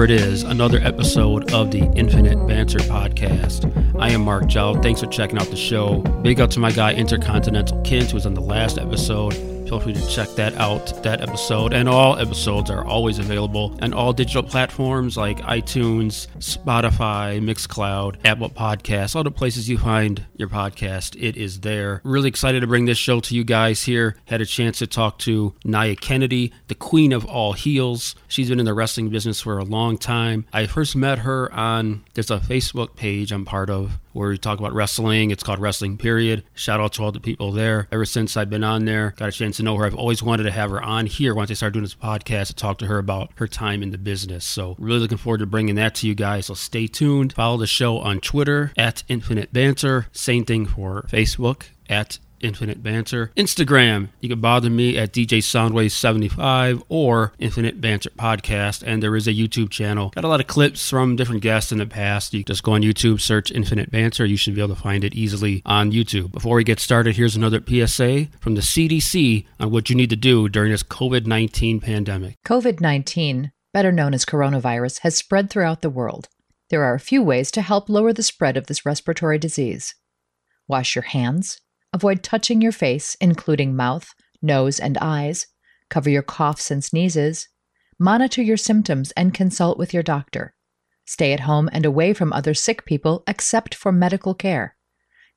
Here it is, another episode of the Infinite Banter podcast. I am Mark Jolliffe. Thanks for checking out the show. Big up to my guy Intercontinental Kent, who was on the last episode. Feel free to check that out, that episode. And all episodes are always available on all digital platforms like iTunes, Spotify, Mixcloud, Apple Podcasts, all the places you find your podcast. It is there. Really excited to bring this show to you guys here. Had a chance to talk to Nyah Kennedy, the queen of all heels. She's been in the wrestling business for a long time. I first met her on, there's a Facebook page I'm part of where we talk about wrestling. It's called Wrestling Period. Shout out to all the people there. Ever since I've been on there, got a chance to know her. I've always wanted to have her on here once I started doing this podcast to talk to her about her time in the business. So really looking forward to bringing that to you guys. So stay tuned. Follow the show on Twitter at Infinite Banter. Same thing for Facebook at Infinite Banter. Instagram, you can bother me at DJ Soundwave75 or Infinite Banter Podcast. And there is a YouTube channel. Got a lot of clips from different guests in the past. You just go on YouTube, search Infinite Banter. You should be able to find it easily on YouTube. Before we get started, here's another PSA from the CDC on what you need to do during this COVID 19 pandemic. COVID 19, better known as coronavirus, has spread throughout the world. There are a few ways to help lower the spread of this respiratory disease. Wash your hands Avoid touching your face, including mouth, nose, and eyes. Cover your coughs and sneezes. Monitor your symptoms and consult with your doctor. Stay at home and away from other sick people except for medical care.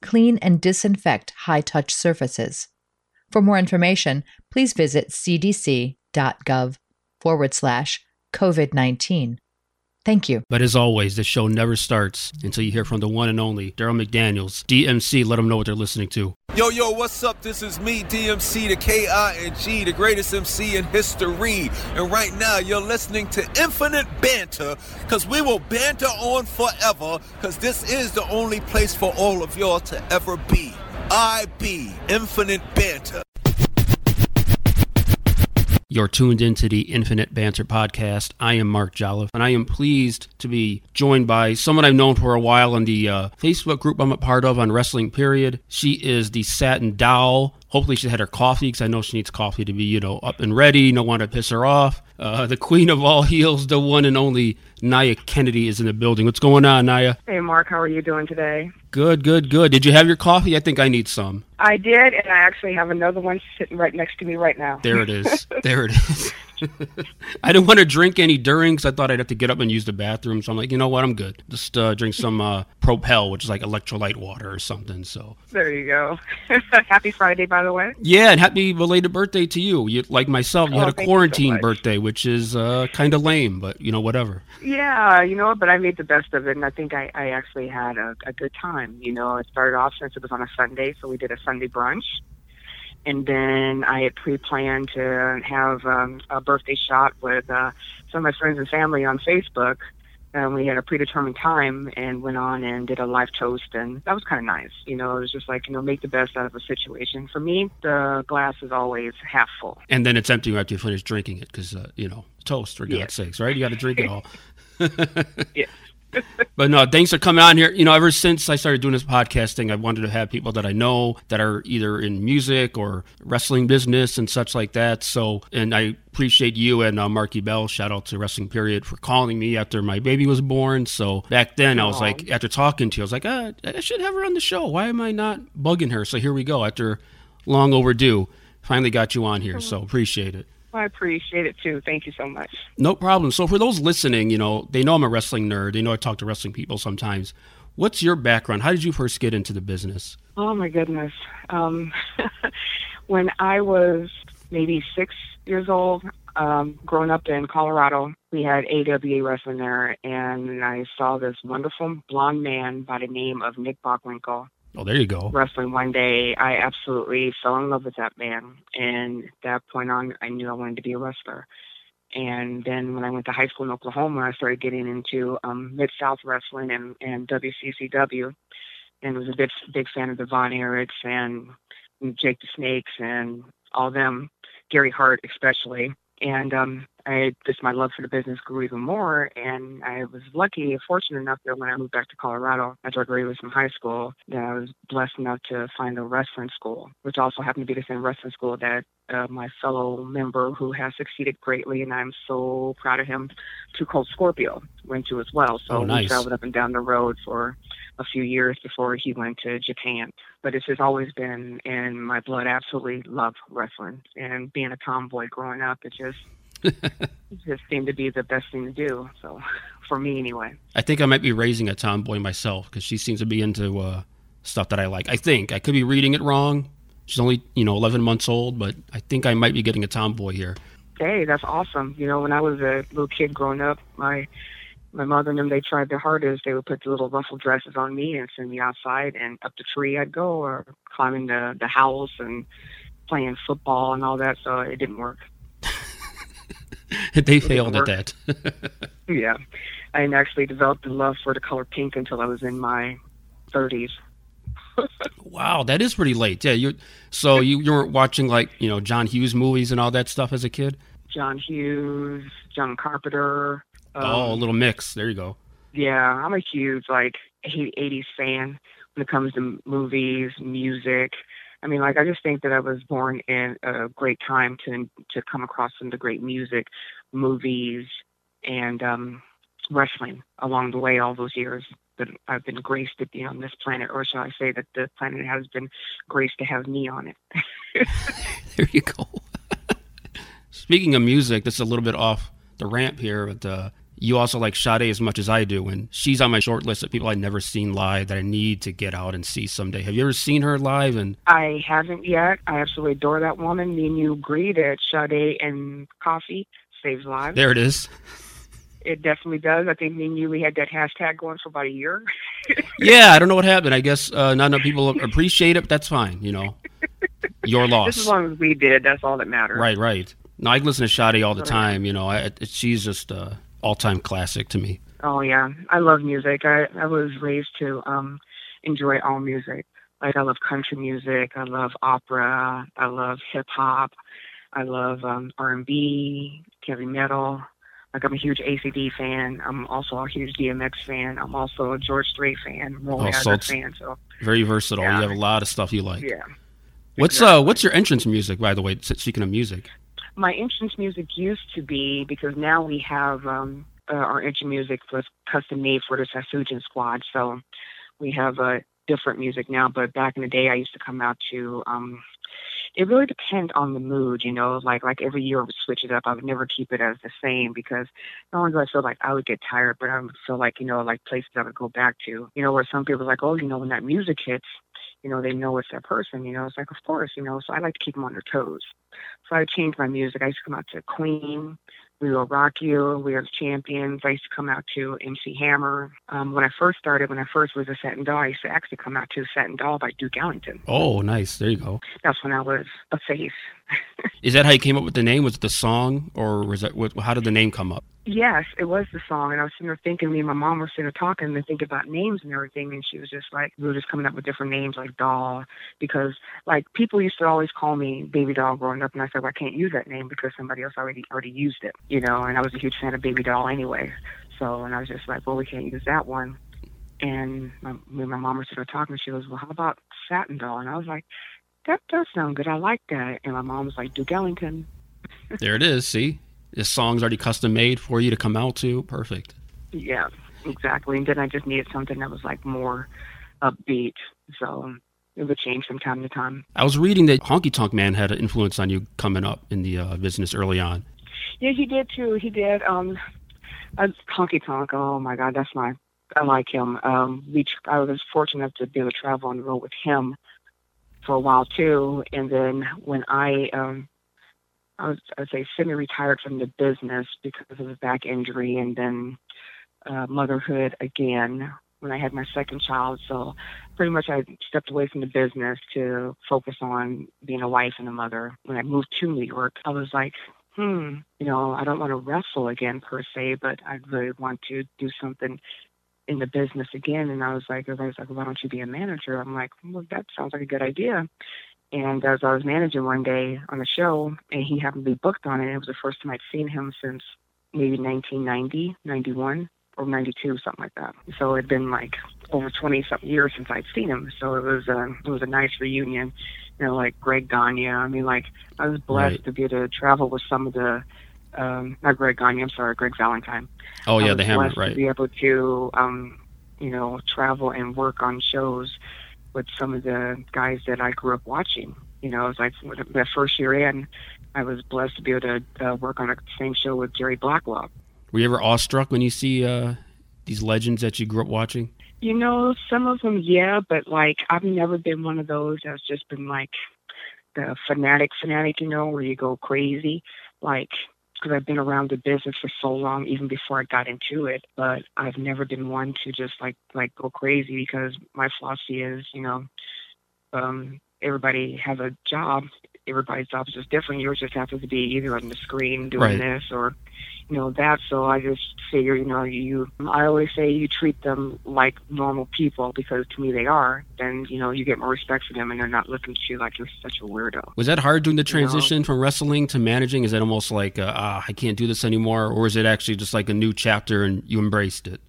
Clean and disinfect high touch surfaces. For more information, please visit cdc.gov forward slash COVID 19. Thank you. But as always, the show never starts until you hear from the one and only Darryl McDaniels. DMC, let them know what they're listening to. Yo, yo, what's up? This is me, DMC, the K-I-N-G, the greatest MC in history. And right now, you're listening to Infinite Banter, because we will banter on forever, because this is the only place for all of y'all to ever be. I be Infinite Banter. You're tuned into the Infinite Banter podcast. I am Mark Jolliffe, and I am pleased to be joined by someone I've known for a while in the uh, Facebook group I'm a part of on Wrestling Period. She is the Satin Doll. Hopefully, she had her coffee because I know she needs coffee to be, you know, up and ready. No one to piss her off. Uh, the queen of all heels, the one and only Nyah Kennedy is in the building. What's going on, Nyah? Hey, Mark. How are you doing today? Good, good, good. Did you have your coffee? I think I need some. I did, and I actually have another one sitting right next to me right now. There it is. there it is. I didn't want to drink any during because I thought I'd have to get up and use the bathroom. So I'm like, you know what? I'm good. Just uh, drink some uh, Propel, which is like electrolyte water or something. So there you go. happy Friday, by the way. Yeah, and happy belated birthday to you. You like myself, you oh, had a quarantine so birthday, which is uh, kind of lame, but you know, whatever. Yeah, you know, but I made the best of it, and I think I, I actually had a, a good time. You know, it started off since it was on a Sunday, so we did a Sunday brunch and then I had pre-planned to have um, a birthday shot with uh, some of my friends and family on Facebook. And we had a predetermined time and went on and did a live toast, and that was kind of nice. You know, it was just like you know, make the best out of a situation. For me, the glass is always half full. And then it's empty after you finish drinking it, because uh, you know, toast for God's sakes, right? You got to drink it all. yeah but no, thanks for coming on here. You know, ever since I started doing this podcasting, I wanted to have people that I know that are either in music or wrestling business and such like that. So, and I appreciate you and uh, Marky Bell. Shout out to Wrestling Period for calling me after my baby was born. So back then, I was like, after talking to you, I was like, ah, I should have her on the show. Why am I not bugging her? So here we go. After long overdue, finally got you on here. So appreciate it. I appreciate it too. Thank you so much. No problem. So for those listening, you know, they know I'm a wrestling nerd. They know I talk to wrestling people sometimes. What's your background? How did you first get into the business? Oh my goodness. Um, when I was maybe six years old, um, growing up in Colorado, we had AWA wrestling there, and I saw this wonderful blonde man by the name of Nick Bockwinkel. Oh, there you go. Wrestling one day, I absolutely fell in love with that man. And that point on, I knew I wanted to be a wrestler. And then when I went to high school in Oklahoma, I started getting into um, Mid South Wrestling and, and WCCW, and was a big big fan of the Von Erichs and Jake the Snakes and all them, Gary Hart especially. And um, I just my love for the business grew even more. And I was lucky, fortunate enough that when I moved back to Colorado after I graduated from high school, that I was blessed enough to find a wrestling school, which also happened to be the same wrestling school that uh, my fellow member who has succeeded greatly, and I'm so proud of him, 2 Cold Scorpio went to as well. So oh, nice. we traveled up and down the road for a few years before he went to Japan. But it's just always been in my blood. I absolutely love wrestling, and being a tomboy growing up, it just it just seemed to be the best thing to do. So, for me anyway. I think I might be raising a tomboy myself because she seems to be into uh, stuff that I like. I think I could be reading it wrong. She's only you know 11 months old, but I think I might be getting a tomboy here. Hey, that's awesome. You know, when I was a little kid growing up, my my mother and them they tried their hardest. They would put the little ruffle dresses on me and send me outside and up the tree I'd go or climbing the the house and playing football and all that. So it didn't work. they failed at that. yeah, I actually developed a love for the color pink until I was in my thirties. wow, that is pretty late. Yeah, you. So you you were watching like you know John Hughes movies and all that stuff as a kid. John Hughes, John Carpenter. Um, oh, a little mix. There you go. Yeah, I'm a huge like 80s fan when it comes to movies, music. I mean, like I just think that I was born in a great time to to come across some of the great music, movies, and um, wrestling along the way all those years that I've been graced to be on this planet, or shall I say that the planet has been graced to have me on it. there you go. Speaking of music, this is a little bit off the ramp here, but uh, you also like Sade as much as I do, and she's on my short list of people I've never seen live that I need to get out and see someday. Have you ever seen her live? And I haven't yet. I absolutely adore that woman. Me and you agreed that Sade and coffee saves lives. There it is. It definitely does. I think me and you we had that hashtag going for about a year. yeah, I don't know what happened. I guess uh, not enough people appreciate it. but That's fine. You know, your loss. Just as long as we did, that's all that matters. Right, right. No, I listen to Sade all the time. You know, I, she's just. Uh, all time classic to me. Oh yeah, I love music. I I was raised to um enjoy all music. Like I love country music, I love opera, I love hip hop, I love um R&B, heavy metal. Like I'm a huge ACD fan. I'm also a huge DMX fan. I'm also a George Strait fan, Roll oh, so fan. So very versatile. Yeah. You have a lot of stuff you like. Yeah. What's exactly. uh What's your entrance music, by the way? Speaking of music my entrance music used to be because now we have um, uh, our entrance music was custom made for the Sassoon Squad, so we have a uh, different music now. But back in the day, I used to come out to. Um, it really depends on the mood, you know. Like like every year I would switch it up. I would never keep it as the same because not only do I feel like I would get tired, but I would feel like you know like places I would go back to. You know, where some people are like, oh, you know, when that music hits, you know, they know it's that person, you know. It's like, of course, you know, so I like to keep them on their toes. So I changed my music. I used to come out to Queen, We Will Rock You, We Are the Champions. I used to come out to MC Hammer. Um, when I first started, when I first was a Satin Doll, I used to actually come out to Satin Doll by Duke Ellington. Oh, nice. There you go. That's when I was a face. Is that how you came up with the name? Was it the song, or was that how did the name come up? Yes, it was the song, and I was sitting there thinking. Me and my mom were sitting there talking and thinking about names and everything, and she was just like, we were just coming up with different names like doll, because like people used to always call me baby doll growing up, and I said, well, I can't use that name because somebody else already already used it, you know. And I was a huge fan of baby doll anyway, so and I was just like, well, we can't use that one. And my, me and my mom were sitting there talking, and she goes, well, how about satin doll? And I was like, that does sound good. I like that. And my mom was like, Duke Ellington. there it is. See, this song's already custom made for you to come out to. Perfect. Yeah, exactly. And then I just needed something that was like more upbeat. So it would change from time to time. I was reading that Honky Tonk Man had an influence on you coming up in the uh, business early on. Yeah, he did too. He did. Um, uh, Honky Tonk. Oh my God, that's my. I like him. Um, we. I was fortunate to be able to travel on the road with him for a while too. And then when I, um, I was, I would say, semi-retired from the business because of a back injury, and then uh, motherhood again when I had my second child. So pretty much I stepped away from the business to focus on being a wife and a mother. When I moved to New York, I was like, hmm, you know, I don't want to wrestle again per se, but I really want to do something in the business again. And I was like, everybody's like, why don't you be a manager? I'm like, well, that sounds like a good idea. And as I was managing one day on a show, and he happened to be booked on it, it was the first time I'd seen him since maybe 1990, 91, or 92, something like that. So it'd been like over 20 something years since I'd seen him. So it was a it was a nice reunion. You know, like Greg Gagne. I mean, like I was blessed Right. to be able to travel with some of the um not Greg Gagne, I'm sorry, Greg Valentine. Oh yeah, the hammer, right? To be able to, um, you know, travel and work on shows with some of the guys that I grew up watching. You know, it was like the first year in, I was blessed to be able to uh, work on the same show with Jerry Blackwell. Were you ever awestruck when you see uh, these legends that you grew up watching? You know, some of them, yeah, but like I've never been one of those that's just been like the fanatic, fanatic, you know, where you go crazy. Like, because I've been around the business for so long, even before I got into it. But I've never been one to just like like go crazy because my philosophy is, you know, um, everybody has a job. Everybody's job is just different. Yours just happens to be either on the screen doing Right. this or you know that so i just figure you know you i always say you treat them like normal people because to me they are then you know you get more respect for them and they're not looking at you like you're such a weirdo Was that hard doing the transition from wrestling to managing? Is that almost like uh, ah, I can't do this anymore, or is it actually just like a new chapter and you embraced it?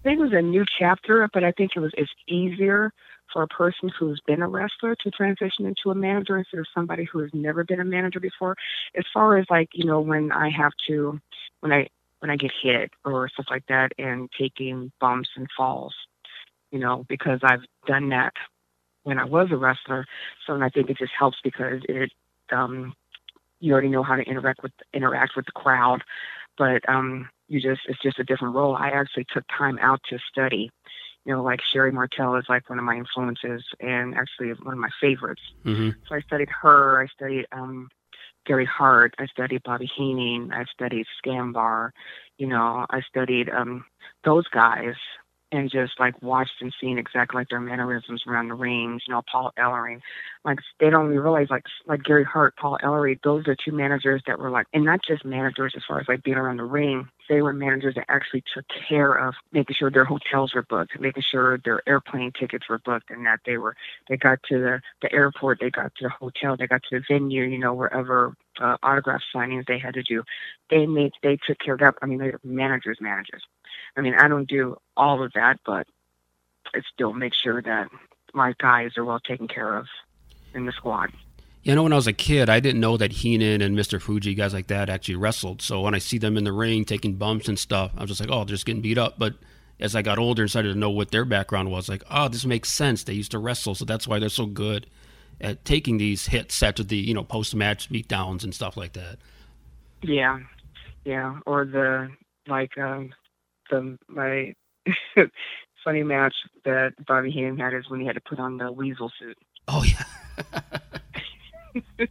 i think it was a new chapter but i think it was it's easier for a person who's been a wrestler to transition into a manager instead of somebody who has never been a manager before as far as like you know when i have to when i when i get hit or stuff like that and taking bumps and falls you know because i've done that when i was a wrestler. So and i think it just helps because it um you already know how to interact with interact with the crowd. But um you just it's just a different role. I actually took time out to study. You know like Sherri Martel is like one of my influences and actually one of my favorites. Hmm so I studied her. I studied um, Gary Hart. I studied Bobby Heenan. I studied Scambar. You know, I studied um, those guys and just like watched and seen exactly like their mannerisms around the rings. You know, Paul Ellering. Like they don't even realize like like Gary Hart, Paul Ellering. Those are two managers that were like, and not just managers as far as like being around the ring. They were managers that actually took care of making sure their hotels were booked, making sure their airplane tickets were booked, and that they were they got to the, the airport, they got to the hotel, they got to the venue, you know, wherever uh, autograph signings they had to do. They made, they took care of that. I mean, they're managers, managers. I mean, I don't do all of that, but I still make sure that my guys are well taken care of in the squad. You know, when I was a kid, I didn't know that Heenan and Mr. Fuji, guys like that, actually wrestled. So when I see them in the ring taking bumps and stuff, I was just like, oh, they're just getting beat up. But as I got older and started to know what their background was, like, oh, this makes sense. They used to wrestle, so that's why they're so good at taking these hits after the you know post match beatdowns and stuff like that. Yeah, yeah. Or the like um, the my funny match that Bobby Heenan had is when he had to put on the weasel suit. Oh yeah.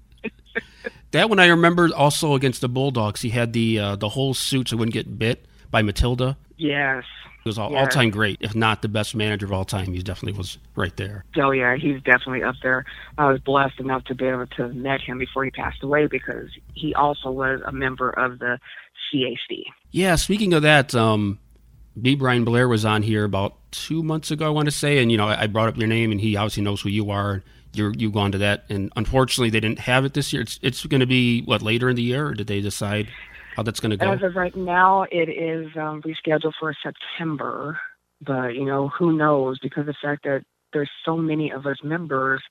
that one I remember also against the Bulldogs. He had the uh, the whole suit so he wouldn't get bit by Matilda. Yes. It was all, all time great, if not the best manager of all time. He definitely was right there. Oh yeah, he's definitely up there. I was blessed enough to be able to have met him before he passed away because he also was a member of the CAC. Yeah, speaking of that, um, B. Brian Blair was on here about two months ago, I want to say, and you know, I brought up your name, and he obviously knows who you are. You're you've gone to that, and unfortunately, they didn't have it this year. It's it's going to be what later in the year, or did they decide how that's going to go? As of right now, it is um, rescheduled for September, but you know who knows because of the fact that there's so many of us members,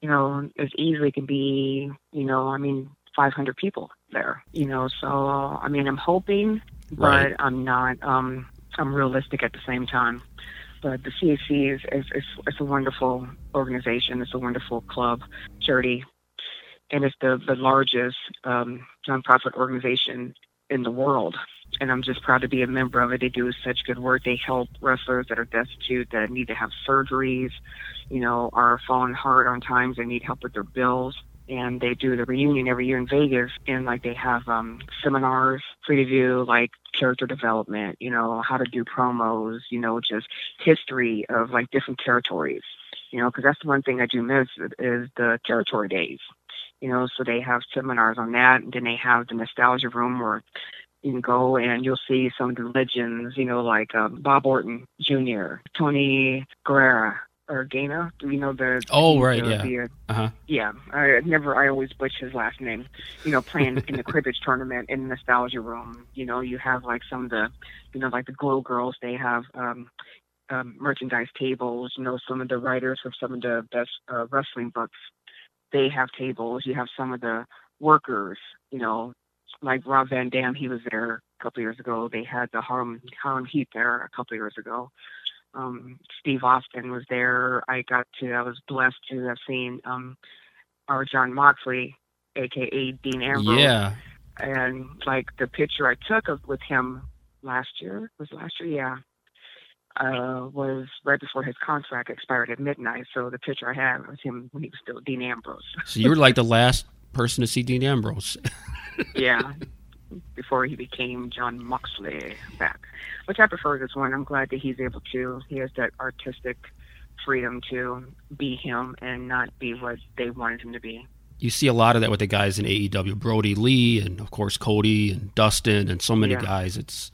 you know, as easily can be, you know, I mean, 500 people there, you know. So I mean, I'm hoping, but Right. I'm not. Um, I'm realistic at the same time. But the CAC is, is, is it's a wonderful organization. It's a wonderful club, charity, and it's the the largest um, nonprofit organization in the world. And I'm just proud to be a member of it. They do such good work. They help wrestlers that are destitute, that need to have surgeries, you know, are falling hard on times. They need help with their bills. And they do the reunion every year in Vegas. And like they have um, seminars, free to view, like character development, you know, how to do promos, you know, just history of like different territories, you know, because that's the one thing I do miss is the territory days you know, so they have seminars on that. And then they have the nostalgia room where you can go and you'll see some of the legends, you know, like um, Bob Orton Jr., Tony Garea, or Gaina. Do you know the? Oh right, the, yeah. The, uh-huh. Yeah, I never. I always butcher his last name. You know, playing in the cribbage tournament in the nostalgia room. You know, you have like some of the, you know, like the Glow Girls. They have um, um, merchandise tables. You know, some of the writers of some of the best uh, wrestling books. They have tables. You have some of the workers. You know, like Rob Van Dam. He was there a couple years ago. They had the Harlem Harlem Heat there a couple years ago um, Steve Austin was there. I got to, I was blessed to have seen um, our Jon Moxley, aka Dean Ambrose. Yeah. And like the picture I took of with him last year was last year, yeah. Uh, was right before his contract expired at midnight. So the picture I had was him when he was still Dean Ambrose. so you were like the last person to see Dean Ambrose. yeah, before he became Jon Moxley back, which I prefer this one. I'm glad that he's able to. He has that artistic freedom to be him and not be what they wanted him to be. You see a lot of that with the guys in AEW, Brodie Lee, and of course Cody and Dustin, and so many Yeah. guys. It's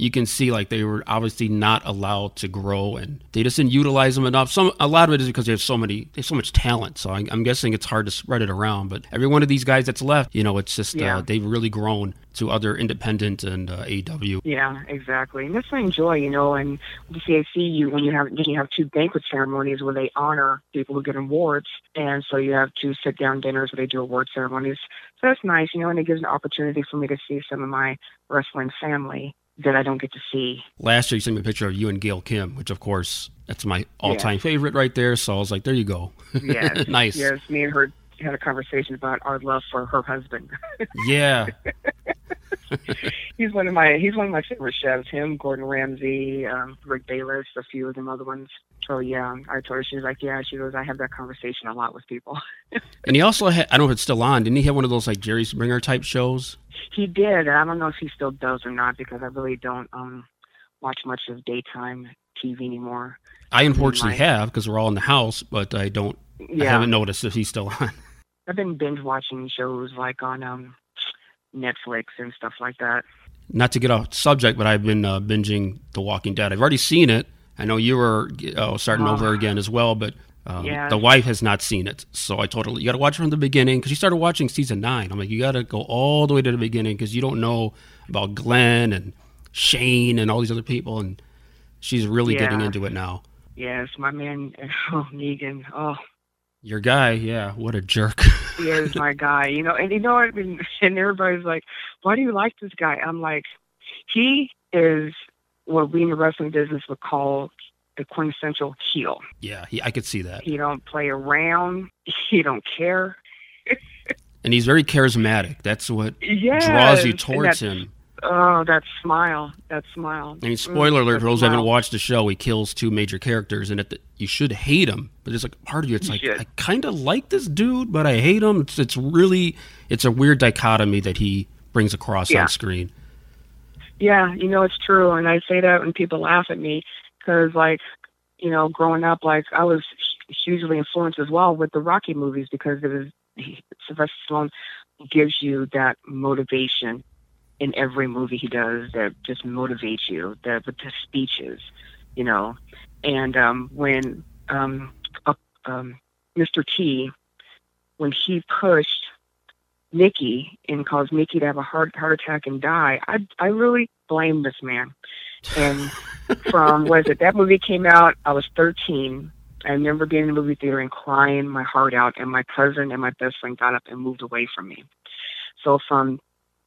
you can see like they were obviously not allowed to grow, and they just didn't utilize them enough. Some a lot of it is because they have so many, they have so much talent. So I, I'm guessing it's hard to spread it around. But every one of these guys that's left, you know, it's just Yeah. uh, they've really grown to other independent and uh, AEW. Yeah, exactly. And that's what I enjoy, you know. And the CAC, you when you have then you have two banquet ceremonies where they honor people who get awards, and so you have two sit down dinners where they do award ceremonies. So that's nice, you know, and it gives an opportunity for me to see some of my wrestling family that I don't get to see. Last year, you sent me a picture of you and Gail Kim, which of course that's my all-time favorite right there. So I was like, there you go. Yes, nice. Yes, me and her had a conversation about our love for her husband. Yeah. he's one of my he's one of my favorite chefs. Him, Gordon Ramsay, um, Rick Bayless, a few of them other ones. So yeah, I told her she was like, yeah. She goes, I have that conversation a lot with people. And he also had, I don't know if it's still on, didn't he have one of those like Jerry Springer type shows? he did. I don't know if he still does or not because I really don't um watch much of daytime TV anymore. I unfortunately have because we're all in the house, but I don't, I Yeah, haven't noticed if he's still on. I've been binge watching shows like on um Netflix and stuff like that. Not to get off subject, but I've been uh, binging The Walking Dead. I've already seen it. I know you were uh, starting Oh. over again as well, but um, Yes. the wife has not seen it. So I told her, you got to watch it from the beginning because she started watching season nine. I'm like, you got to go all the way to the beginning because you don't know about Glenn and Shane and all these other people. And she's really getting into it now. Yes, my man oh, Negan. Oh, Your guy, yeah, what a jerk. he is my guy. You know, and you know what? I mean, and everybody's like, "Why do you like this guy?" I'm like, he is what we in the wrestling business would call the quintessential heel. yeah, he, I could see that. He don't play around. He don't care. And he's very charismatic. That's what Yes, draws you towards him. Oh, that smile, that smile. I mean, spoiler Mm, alert for those who haven't watched the show. He kills two major characters, and at the, you should hate him. But there's like part of you, it's You like should. I kind of like this dude, but I hate him. It's, it's really it's a weird dichotomy that he brings across Yeah. on screen. Yeah, you know it's true, and I say that when people laugh at me because, like, you know, growing up, like I was hugely influenced as well with the Rocky movies because it was Sylvester Stallone gives you that motivation in every movie he does that just motivates you. That with the speeches, you know, and um, when um, uh, um, Mr. T, when he pushed Nikki and caused Nikki to have a heart heart attack and die, I I really blame this man. And from was it that movie came out? I was 13. I remember being in the movie theater and crying my heart out, and my cousin and my best friend got up and moved away from me. So from the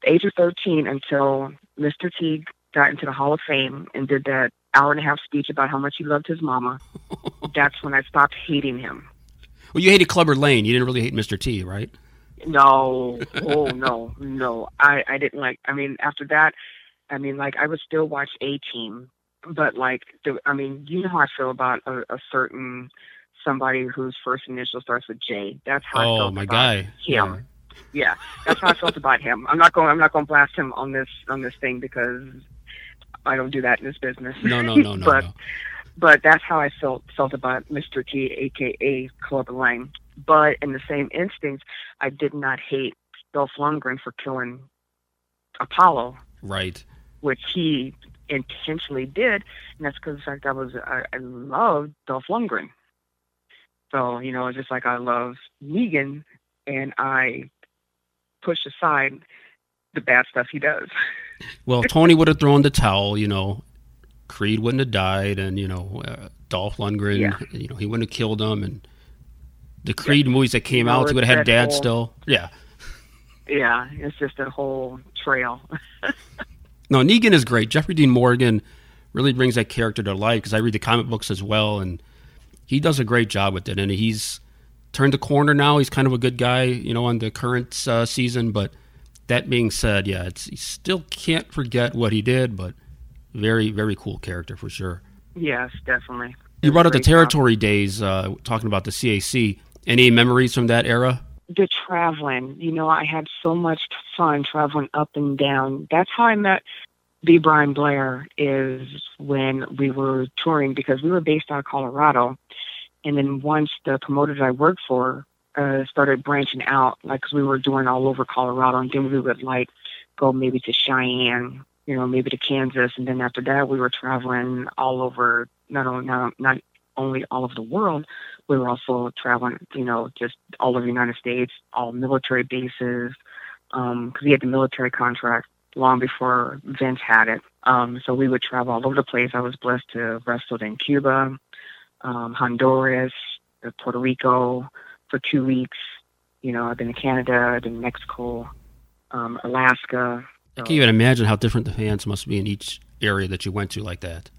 age of 13 until Mr. Teague got into the Hall of Fame and did that hour and a half speech about how much he loved his mama, that's when I stopped hating him. Well, you hated Clubber Lang. You didn't really hate Mr. T, right? No, oh no, no. I I didn't like. I mean, after that, I mean, like I would still watch A Team, but like, the, I mean, you know how I feel about a, a certain somebody whose first initial starts with J. That's how I Oh, felt my about guy. him. Yeah, that's how I felt about him. I'm not going. I'm not going to blast him on this on this thing because I don't do that in this business. No, no, no, no, but no. but that's how I felt felt about Mr. T, aka Clubber Lang. But in the same instinct, I did not hate Dolph Lundgren for killing Apollo, Right. which he intentionally did, and that's because the fact I was I, I loved Dolph Lundgren. So, you know, it's just like I love Negan and I push aside the bad stuff he does. Well, Tony would have thrown the towel, you know, Creed wouldn't have died, and you know, uh, Dolph Lundgren, Yeah. you know, he wouldn't have killed him, and the Creed Yeah. movies that came out, he would have had Dad whole- still. Yeah. Yeah, it's just a whole trail. No, Negan is great. Jeffrey Dean Morgan really brings that character to life because I read the comic books as well, and he does a great job with it. And he's turned the corner now. He's kind of a good guy, you know, on the current uh, season. But that being said, yeah, it's he still can't forget what he did, but very, very cool character for sure. yes, definitely. You brought up the Great job. territory days, uh, talking about the CAC. Any memories from that era? the traveling. You know, I had so much fun traveling up and down. That's how I met B. Brian Blair is when we were touring because we were based out of Colorado. And then once the promoters I worked for uh, started branching out, like 'cause we were doing all over Colorado, and then we would like go maybe to Cheyenne, you know, maybe to Kansas, and then after that we were traveling all over, not only not, not only all over the world, we were also traveling, you know, just all over the United States, all military bases, because we had the military contract long before Vince had it. Um, so we would travel all over the place. I was blessed to have wrestled in Cuba, um, Honduras, uh, Puerto Rico for two weeks. You know, I've been to Canada, I've been to Mexico, um, Alaska. I can't even imagine how different the fans must be in each area that you went to like that.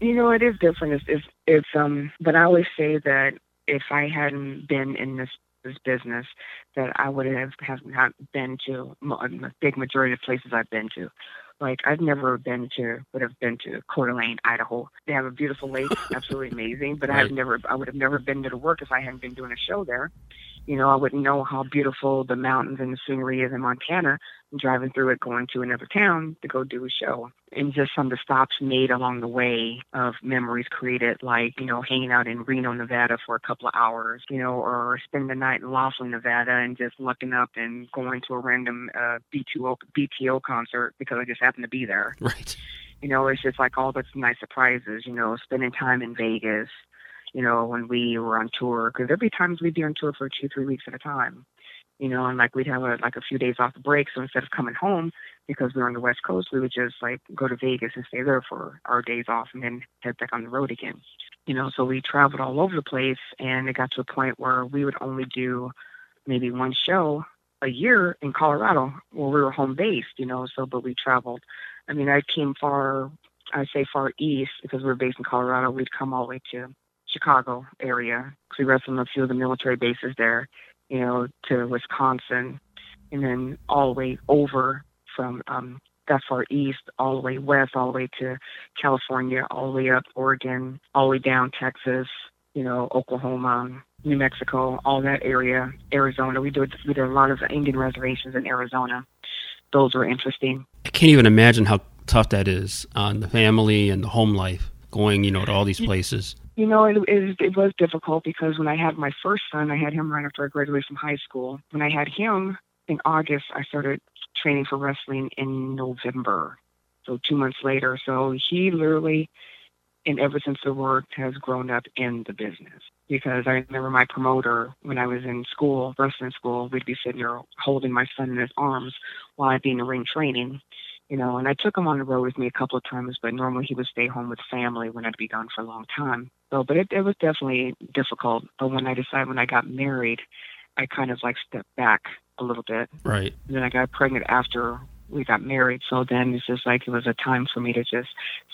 You know, it is different. It's, it's, it's um, but I always say that if I hadn't been in this this business, that I would have have not been to a big majority of places I've been to. Like I've never been to, would have been to Coeur d'Alene, Idaho. They have a beautiful lake, absolutely amazing. But I've never, I would have never been to the work if I hadn't been doing a show there. You know, I wouldn't know how beautiful the mountains and the scenery is in Montana driving through it, going to another town to go do a show. And just some of the stops made along the way of memories created, like, you know, hanging out in Reno, Nevada for a couple of hours, you know, or spending the night in Laughlin, Nevada and just looking up and going to a random uh, B2O, BTO concert because I just happened to be there. Right. You know, it's just like all the nice surprises, you know, spending time in Vegas, you know, when we were on tour, because there'd be times we'd be on tour for two, three weeks at a time you know, and like we'd have a, like a few days off the break. So instead of coming home because we were on the West Coast, we would just like go to Vegas and stay there for our days off and then head back on the road again. You know, so we traveled all over the place and it got to a point where we would only do maybe one show a year in Colorado where we were home based, you know, so but we traveled. I mean, I came far I say far east because we were based in Colorado. We'd come all the way to Chicago area we wrestled on a few of the military bases there you know, to Wisconsin, and then all the way over from um, that far east, all the way west, all the way to California, all the way up Oregon, all the way down Texas, you know, Oklahoma, New Mexico, all that area, Arizona. We did we did a lot of Indian reservations in Arizona. Those were interesting. I can't even imagine how tough that is on the family and the home life going, you know, to all these places. You know, it, it, it was difficult because when I had my first son, I had him right after I graduated from high school. When I had him in August, I started training for wrestling in November. So two months later. So he literally, and ever since the work, has grown up in the business. Because I remember my promoter when I was in school, wrestling school, we'd be sitting there holding my son in his arms while I'd be in the ring training you know, and I took him on the road with me a couple of times, but normally he would stay home with family when I'd be gone for a long time. So, but it, it was definitely difficult. But when I decided when I got married, I kind of like stepped back a little bit. Right. And then I got pregnant after we got married. So then it's just like it was a time for me to just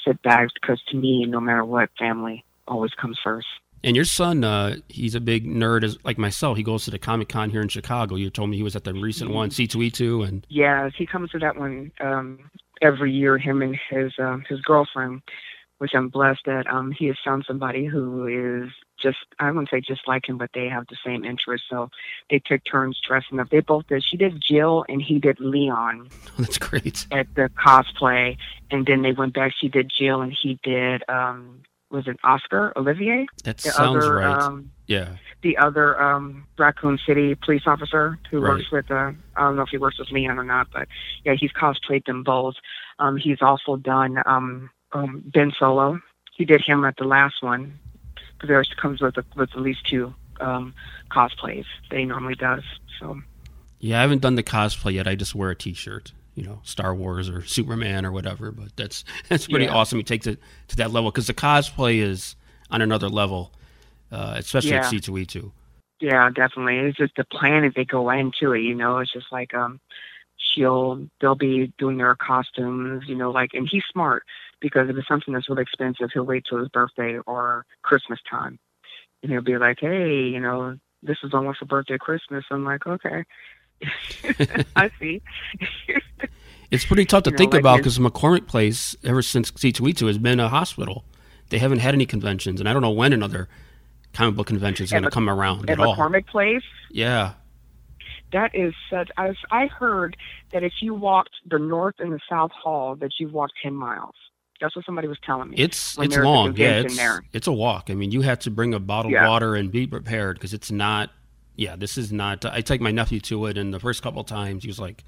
sit back because to me, no matter what, family always comes first. And your son, uh, he's a big nerd, as like myself. He goes to the Comic Con here in Chicago. You told me he was at the recent one, C2E2, and Yes, he comes to that one um, every year. Him and his um, his girlfriend, which I'm blessed that um, he has found somebody who is just I wouldn't say just like him, but they have the same interests. So they took turns dressing up. They both did. She did Jill and he did Leon that's great. at the cosplay, and then they went back. She did Jill and he did um, was it Oscar Olivier? That The sounds other right. um, yeah. the other um Raccoon City police officer who Right. works with uh I don't know if he works with Leon or not, but yeah, he's cosplayed them both. Um he's also done um um Ben Solo. He did him at the last one. Because there comes with with at least two um, cosplays that he normally does. So. Yeah, I haven't done the cosplay yet. I just wear a T-shirt, you know, Star Wars or Superman or whatever. But that's that's pretty yeah. awesome. He takes it to that level because the cosplay is on another level, uh, especially yeah. at C2E2. Yeah, definitely. It's just the planet they go into it. You know, it's just like um, she'll they'll be doing their costumes. You know, like and he's smart because if it's something that's really expensive, he'll wait till his birthday or Christmas time, and he'll be like, hey, you know, this is almost a birthday Christmas. I'm like, okay. I see. it's pretty tough to you think like about because McCormick Place, ever since C2E2, has been a hospital. They haven't had any conventions, and I don't know when another comic book convention is going to come around at, at McCormick Place. Yeah. That is such. I, I heard that if you walked the north and the south hall, that you've walked ten miles. That's what somebody was telling me. It's it's long. Yeah, it's it's a walk. I mean, you have to bring a bottle yeah. of water and be prepared because it's not yeah, this is not. I take my nephew to it, and the first couple times he was like,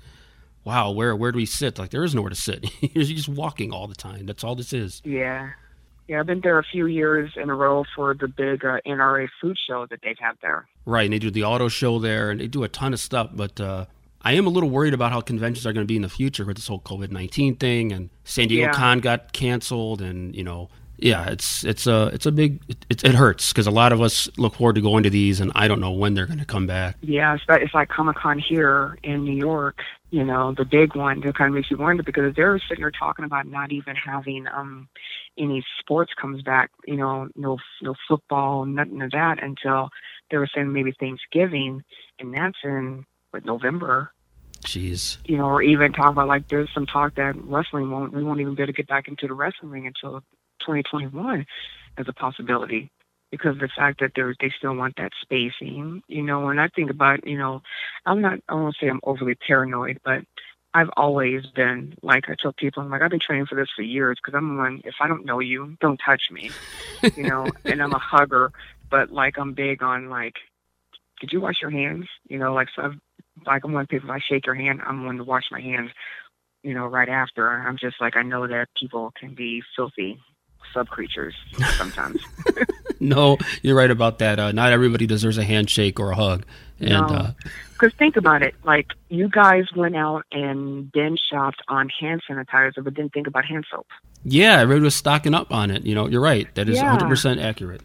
"Wow, where where do we sit? Like there is nowhere to sit. You're just walking all the time. That's all this is." Yeah, yeah. I've been there a few years in a row for the big uh, NRA food show that they have had there. Right, and they do the auto show there, and they do a ton of stuff. But uh, I am a little worried about how conventions are going to be in the future with this whole COVID nineteen thing, and San Diego yeah. Con got canceled, and you know yeah, it's it's a it's a big it, it hurts because a lot of us look forward to going to these, and I don't know when they're going to come back. Yeah, it's like, it's like Comic Con here in New York. You know, the big one that kind of makes you wonder because they're sitting there talking about not even having um any sports comes back. You know, no no football, nothing of that until they were saying maybe Thanksgiving, and that's in what November. Jeez. You know, or even talk about like there's some talk that wrestling won't we won't even be able to get back into the wrestling ring until 2021 as a possibility because of the fact that they they still want that spacing, you know. And I think about, you know, I'm not, I won't say I'm overly paranoid, but I've always been like I tell people, I'm like I've been training for this for years because I'm one. If I don't know you, don't touch me, you know. and I'm a hugger, but like I'm big on like, did you wash your hands? You know, like so. I've, like I'm one people. If I shake your hand, I'm one to wash my hands. You know, right after. I'm just like I know that people can be filthy sub creatures sometimes. no, you're right about that. Uh, not everybody deserves a handshake or a hug. And no. Because uh, think about it, like you guys went out and then shopped on hand sanitizer, but didn't think about hand soap. Yeah, everybody was stocking up on it. You know, you're right. That is yeah. 100% accurate.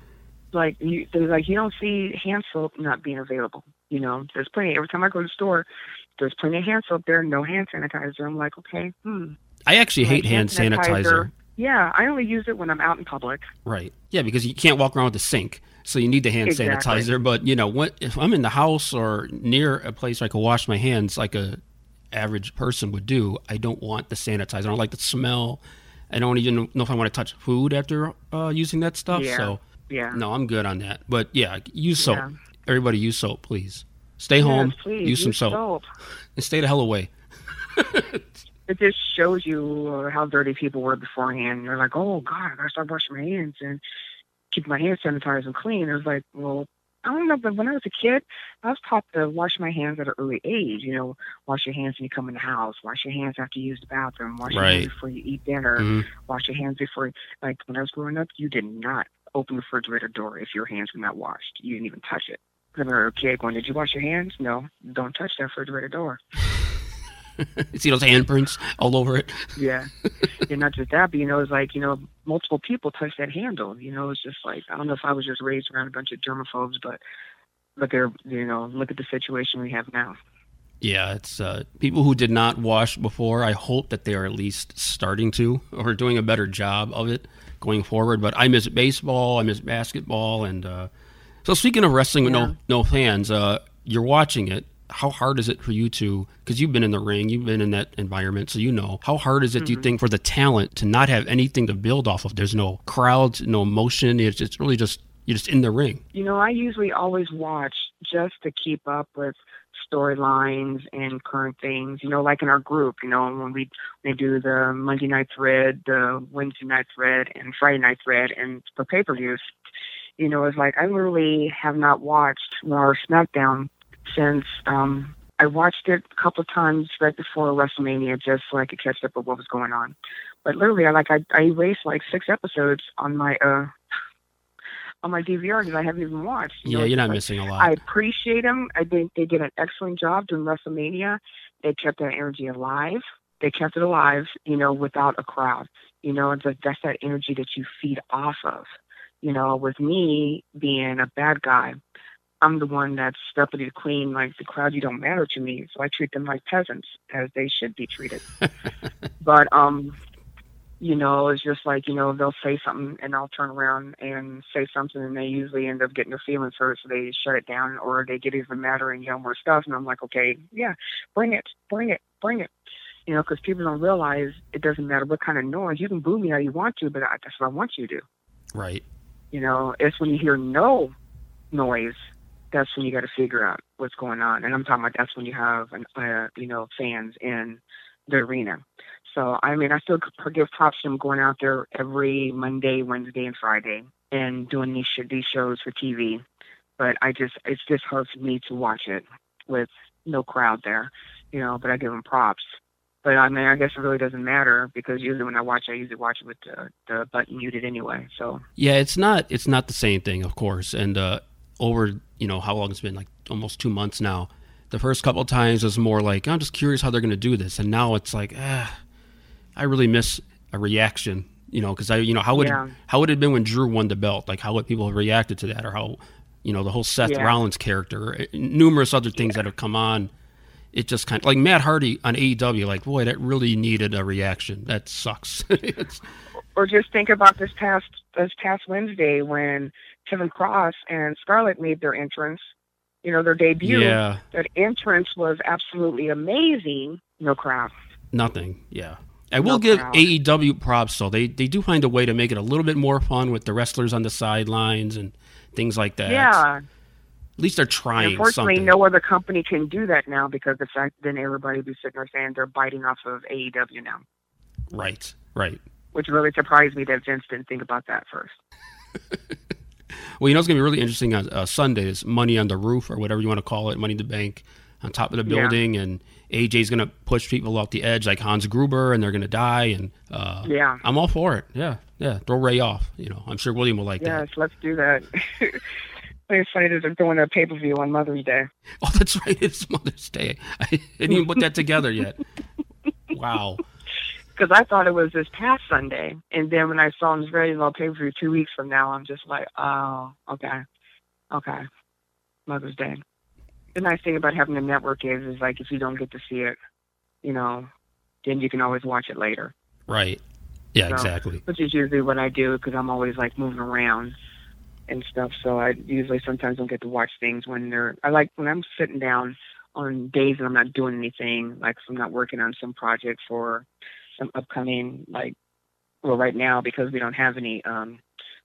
Like you, like you don't see hand soap not being available. You know, there's plenty. Every time I go to the store, there's plenty of hand soap there, no hand sanitizer. I'm like, okay, hmm. I actually hate hand sanitizer. sanitizer yeah, I only use it when I'm out in public. Right. Yeah, because you can't walk around with a sink, so you need the hand exactly. sanitizer. But you know, what if I'm in the house or near a place where I can wash my hands like a average person would do? I don't want the sanitizer. I don't like the smell. I don't even know if I want to touch food after uh, using that stuff. Yeah. So yeah, no, I'm good on that. But yeah, use soap. Yeah. Everybody, use soap, please. Stay yes, home. Please, use, use some soap. soap. And stay the hell away. it just shows you how dirty people were beforehand. They're like, oh God, I gotta start washing my hands and keep my hands sanitized and clean. It was like, well, I don't know, but when I was a kid, I was taught to wash my hands at an early age. You know, wash your hands when you come in the house, wash your hands after you use the bathroom, wash right. your hands before you eat dinner, mm-hmm. wash your hands before. Like when I was growing up, you did not open the refrigerator door if your hands were not washed. You didn't even touch it. I remember a kid going, "Did you wash your hands?" No, don't touch that refrigerator door. see those handprints all over it. yeah, and not just that, but you know, it's like you know, multiple people touch that handle. You know, it's just like I don't know if I was just raised around a bunch of germaphobes, but look at you know, look at the situation we have now. Yeah, it's uh, people who did not wash before. I hope that they are at least starting to or doing a better job of it going forward. But I miss baseball, I miss basketball, and uh, so speaking of wrestling with no no fans, uh, you're watching it how hard is it for you to because you've been in the ring you've been in that environment so you know how hard is it mm-hmm. do you mm-hmm. think for the talent to not have anything to build off of there's no crowds no emotion it's, it's really just you're just in the ring you know i usually always watch just to keep up with storylines and current things you know like in our group you know when we they do the monday night thread the wednesday night thread and friday night thread and for pay-per-views you know it's like i literally have not watched our smackdown since um, I watched it a couple of times right before WrestleMania just so I could catch up with what was going on. But literally, I like I, I erased like six episodes on my uh on my DVR because I haven't even watched. You yeah, know, you're not missing a lot. I appreciate them. I think they did an excellent job during WrestleMania. They kept that energy alive. They kept it alive, you know, without a crowd. You know, it's like that's that energy that you feed off of. You know, with me being a bad guy, I'm the one that's deputy the queen. Like the crowd, you don't matter to me, so I treat them like peasants, as they should be treated. but um, you know, it's just like, you know, they'll say something and I'll turn around and say something and they usually end up getting their feelings hurt so they shut it down or they get even madder and yell more stuff and I'm like, okay, yeah, bring it, bring it, bring it. You know, because people don't realize it doesn't matter what kind of noise. You can boo me how you want to, but I, that's what I want you to do. Right. You know, it's when you hear no noise, that's when you got to figure out what's going on. And I'm talking about that's when you have, an, uh, you know, fans in the arena. So I mean, I still give props to him going out there every Monday, Wednesday, and Friday and doing these sh- these shows for TV. But I just it's just hard for me to watch it with no crowd there, you know. But I give him props. But I mean, I guess it really doesn't matter because usually when I watch, I usually watch it with the, the button muted anyway. So yeah, it's not it's not the same thing, of course. And uh, over you know how long it's been like almost two months now. The first couple times was more like I'm just curious how they're going to do this, and now it's like ah I really miss a reaction. You know, because I, you know, how would yeah. how would it have been when Drew won the belt? Like, how would people have reacted to that, or how, you know, the whole Seth yeah. Rollins character, eh, numerous other things yeah. that have come on. It just kind of like Matt Hardy on AEW. Like, boy, that really needed a reaction. That sucks. or just think about this past this past Wednesday when Kevin Kross and Scarlett made their entrance. You know, their debut. Yeah. That entrance was absolutely amazing. No crowd. Nothing. Yeah. I will no give crowd. AEW props though. They they do find a way to make it a little bit more fun with the wrestlers on the sidelines and things like that. Yeah. At least they're trying. unfortunately, something. no other company can do that now because the fact then everybody be sitting there saying they're biting off of AEW now. Right. Right. Which really surprised me that Vince didn't think about that first. well, you know, it's going to be really interesting on uh, Sundays, Money on the Roof or whatever you want to call it, Money in the Bank on top of the building, yeah. and AJ's going to push people off the edge like Hans Gruber, and they're going to die. And uh, yeah, I'm all for it. Yeah, yeah, throw Rey off. You know, I'm sure William will like yes, that. Yes, let's do that. it's funny that they're doing a pay per view on Mother's Day. Oh, that's right. It's Mother's Day. I didn't even put that together yet. Wow. Because I thought it was this past Sunday, and then when I saw this very low pay two weeks from now, I'm just like, oh, okay, okay, Mother's Day the nice thing about having a network is, is like if you don't get to see it, you know, then you can always watch it later. Right. Yeah, so, exactly. Which is usually what I do because I'm always like moving around and stuff. So I usually sometimes don't get to watch things when they're. I like when I'm sitting down on days that I'm not doing anything, like if I'm not working on some project for some upcoming like. Well, right now because we don't have any um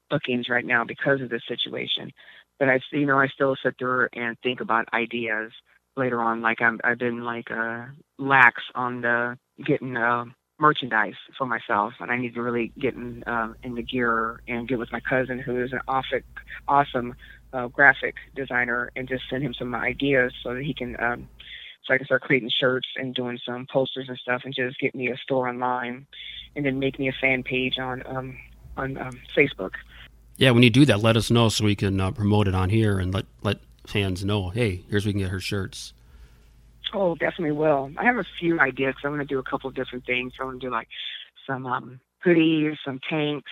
bookings right now because of this situation but I, you know, I still sit there and think about ideas later on. Like I'm, I've been like uh, lax on the getting uh, merchandise for myself, and I need to really get in, uh, in the gear and get with my cousin, who is an awesome, awesome uh, graphic designer, and just send him some ideas so that he can. Um, so I can start creating shirts and doing some posters and stuff, and just get me a store online, and then make me a fan page on um, on um, Facebook yeah, when you do that, let us know so we can uh, promote it on here and let let fans know. Hey, here's where we can get her shirts. Oh, definitely will. I have a few ideas. I want to do a couple of different things. I want to do like some um, hoodies, some tanks,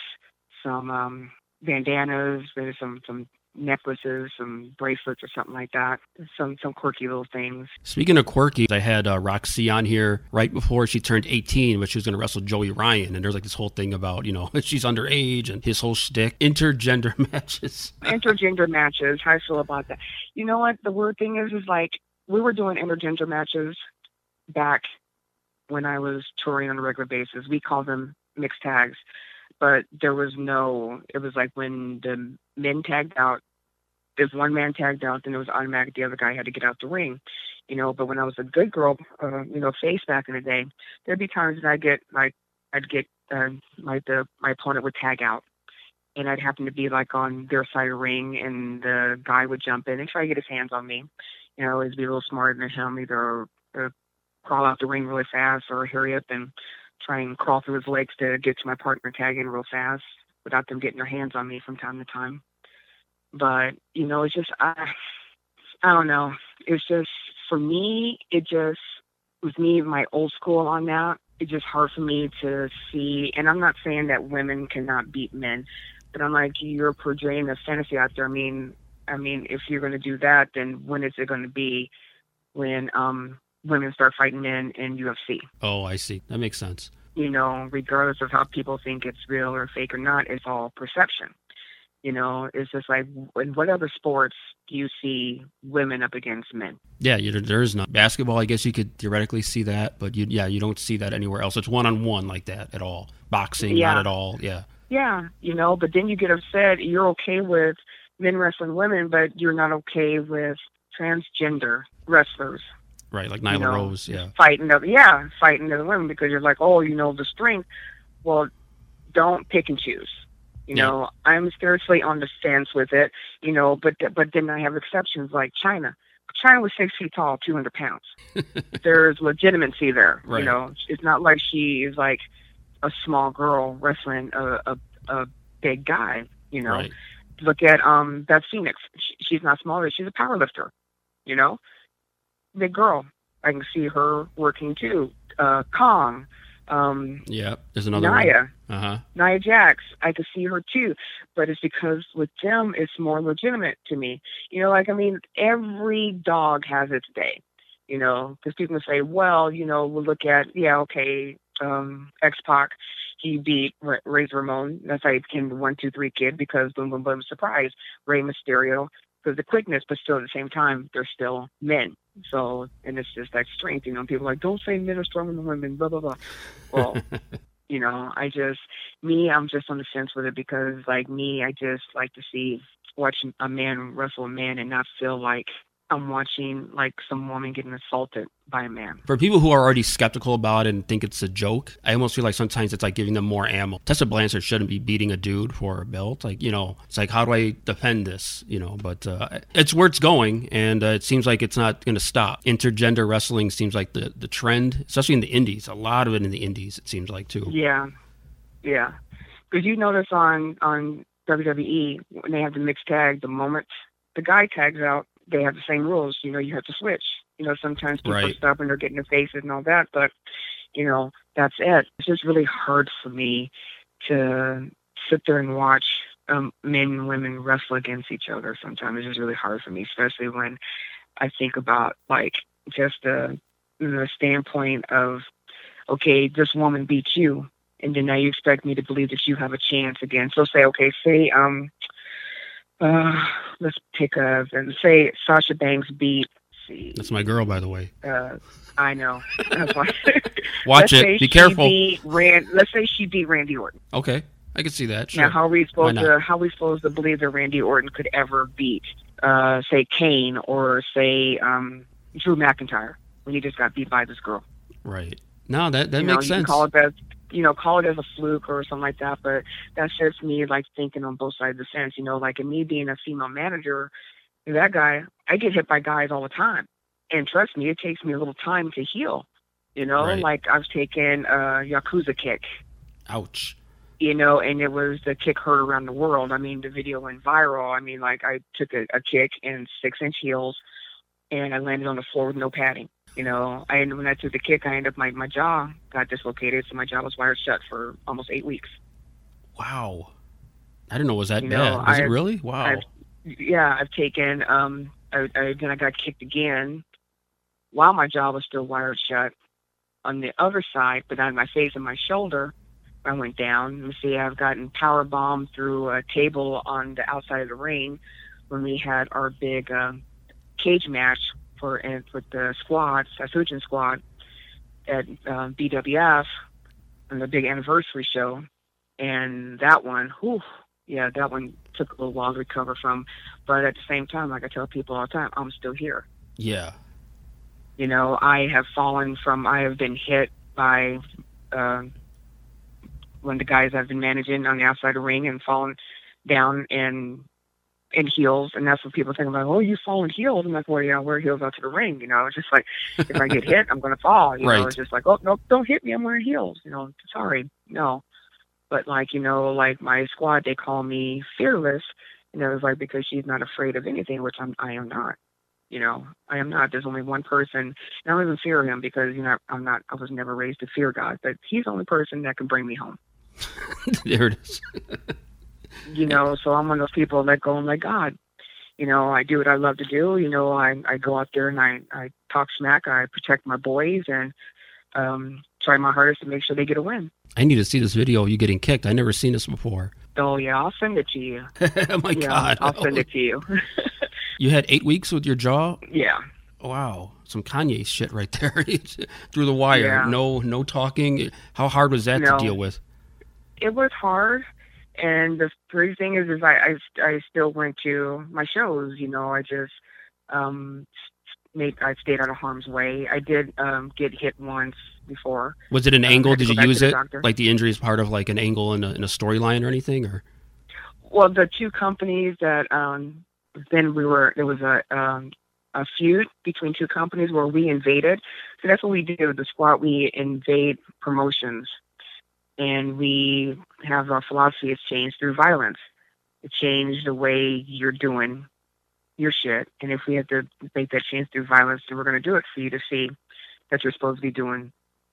some um, bandanas, maybe some some necklaces, some bracelets, or something like that. Some some quirky little things. Speaking of quirky, I had uh, Roxy on here right before she turned 18, but she was going to wrestle Joey Ryan, and there's like this whole thing about you know she's underage and his whole shtick. Intergender matches. intergender matches. How I feel about that? You know what? The weird thing is, is like we were doing intergender matches back when I was touring on a regular basis. We call them mixed tags but there was no it was like when the men tagged out if one man tagged out, then it was automatic the other guy had to get out the ring, you know. But when I was a good girl, uh, you know, face back in the day, there'd be times that I get like I'd get uh, like the my opponent would tag out, and I'd happen to be like on their side of the ring, and the guy would jump in and try to get his hands on me. You know, always be a little smarter than him, either uh, crawl out the ring really fast or hurry up and try and crawl through his legs to get to my partner tagging real fast without them getting their hands on me from time to time. But you know, it's just I, I don't know. It's just for me, it just with me, my old school on that. It's just hard for me to see. And I'm not saying that women cannot beat men, but I'm like, you're portraying a fantasy out there. I mean, I mean, if you're going to do that, then when is it going to be? When um, women start fighting men in UFC? Oh, I see. That makes sense. You know, regardless of how people think it's real or fake or not, it's all perception. You know, it's just like in what other sports do you see women up against men? Yeah, you, there is not basketball. I guess you could theoretically see that, but you, yeah, you don't see that anywhere else. It's one on one like that at all. Boxing, Yeah. not at all. Yeah, Yeah, you know, but then you get upset. You're okay with men wrestling women, but you're not okay with transgender wrestlers right. Like Nyla know, Rose. Yeah, fighting other yeah fighting other women because you're like, oh, you know, the strength. Well, don't pick and choose. You Yeah. know, I'm seriously on the fence with it. You know, but but then I have exceptions like Chyna. Chyna was six feet tall, 200 pounds. There's legitimacy there. Right. You know, it's not like she is like a small girl wrestling a a, a big guy. You know, right. look at um Beth Phoenix. She, she's not smaller. She's a power lifter. You know, big girl. I can see her working too. Uh, Kong, um, Yeah, there's another Naya, one. Uh huh. Nia Jax. I could see her too, but it's because with them it's more legitimate to me. You know, like I mean, every dog has its day. You know, because people say, well, you know, we'll look at yeah, okay, um, X Pac. He beat Ra- Razor Ramon. That's how he became the one, two, three kid because boom, boom, boom, surprise. Rey Mysterio because the quickness, but still at the same time, they're still men. So, and it's just that strength. You know, people are like, don't say men are stronger than women, blah blah blah. Well, you know, I just me, I'm just on the fence with it because, like me, I just like to see watch a man wrestle a man and not feel like I'm watching like some woman getting assaulted by a man. For people who are already skeptical about it and think it's a joke, I almost feel like sometimes it's like giving them more ammo. Tessa Blanchard shouldn't be beating a dude for a belt. Like, you know, it's like, how do I defend this? You know, but uh, it's where it's going, and uh, it seems like it's not going to stop. Intergender wrestling seems like the, the trend, especially in the indies. A lot of it in the indies, it seems like, too. Yeah, yeah. Because you notice on on WWE when they have the mixed tag, the moment the guy tags out, they have the same rules. You know, you have to switch. You know, sometimes people Right. stubborn, they're getting their faces and all that, but you know, that's it. It's just really hard for me to sit there and watch um, men and women wrestle against each other. Sometimes it's just really hard for me, especially when I think about like just the the standpoint of okay, this woman beat you, and then now you expect me to believe that you have a chance again. So say, okay, say, um, uh, let's pick a, and say Sasha Banks beat. See, That's my girl, by the way. uh, I know. Watch it. Be careful. Rand, let's say she beat Randy Orton. Okay. I can see that. Sure. Now, how are we supposed to how are we supposed to believe that Randy Orton could ever beat, uh, say Kane or say um, Drew McIntyre when he just got beat by this girl? right. No, that, that you makes know, you sense. can call it as you know, call it as a fluke or something like that. But that's just me like thinking on both sides of the fence. You know, like in me being a female manager, that guy, I get hit by guys all the time, and trust me, it takes me a little time to heal. You know, Right. like I've taken a yakuza kick. Ouch. You know, and it was the kick heard around the world. I mean, the video went viral. I mean, like I took a, a kick in six inch heels, and I landed on the floor with no padding. You know, I when I took the kick, I ended up my my jaw got dislocated, so my jaw was wired shut for almost eight weeks. Wow. I didn't know was that You bad. know, Was it I've- really? Wow. I've- Yeah, I've taken. Um, I, I then I got kicked again, while my jaw was still wired shut. On the other side, but on my face and my shoulder, I went down. Me see, I've gotten power bombed through a table on the outside of the ring when we had our big um, cage match for and with the squad, Sasujin squad, at um, BWF on the big anniversary show, and that one, whew, yeah, that one took a little while to recover from. But at the same time, like I tell people all the time, I'm still here. yeah. You know, I have fallen from, I have been hit by uh, one of the guys I've been managing on the outside of the ring and fallen down in in heels, and that's what people think about. Oh, you fallen heels? I'm like, well, yeah, I wear heels out to the ring. You know, it's just like if I get hit, I'm gonna fall. You Right. know, it's just like, oh no, don't hit me. I'm wearing heels. You know, sorry, no. But like you know, like my squad, they call me fearless And it was like because she's not afraid of anything, which I'm I am not. You know, I am not. There's only one person, and I don't even fear him because you know I'm not. I was never raised to fear God, but he's the only person that can bring me home. there it is. you know, so I'm one of those people that go and let God. You know, I do what I love to do. You know, I I go out there and I I talk smack. I protect my boys and um try my hardest to make sure they get a win. I need to see this video of you getting kicked. I never seen this before. Oh yeah, I'll send it to you. oh my yeah, god! I'll send it to you. you had eight weeks with your jaw. Yeah. Wow, some Kanye shit right there. Through the wire. Yeah. No, no talking. How hard was that No. to deal with? it was hard and the crazy thing is is I, I i still went to my shows you know i just um made i stayed out of harm's way i did um get hit once before Was it an Um, angle? Did you use it? doctor. Like the injury is part of like an angle in a, in a storyline or anything? Or well the two companies that um then we were there was a um a feud between two companies where we invaded so that's what we do the squad we invade promotions and we have our philosophy is changed through violence It change the way you're doing your shit and if we have to make that change through violence then we're going to do it for you to see that you're supposed to be doing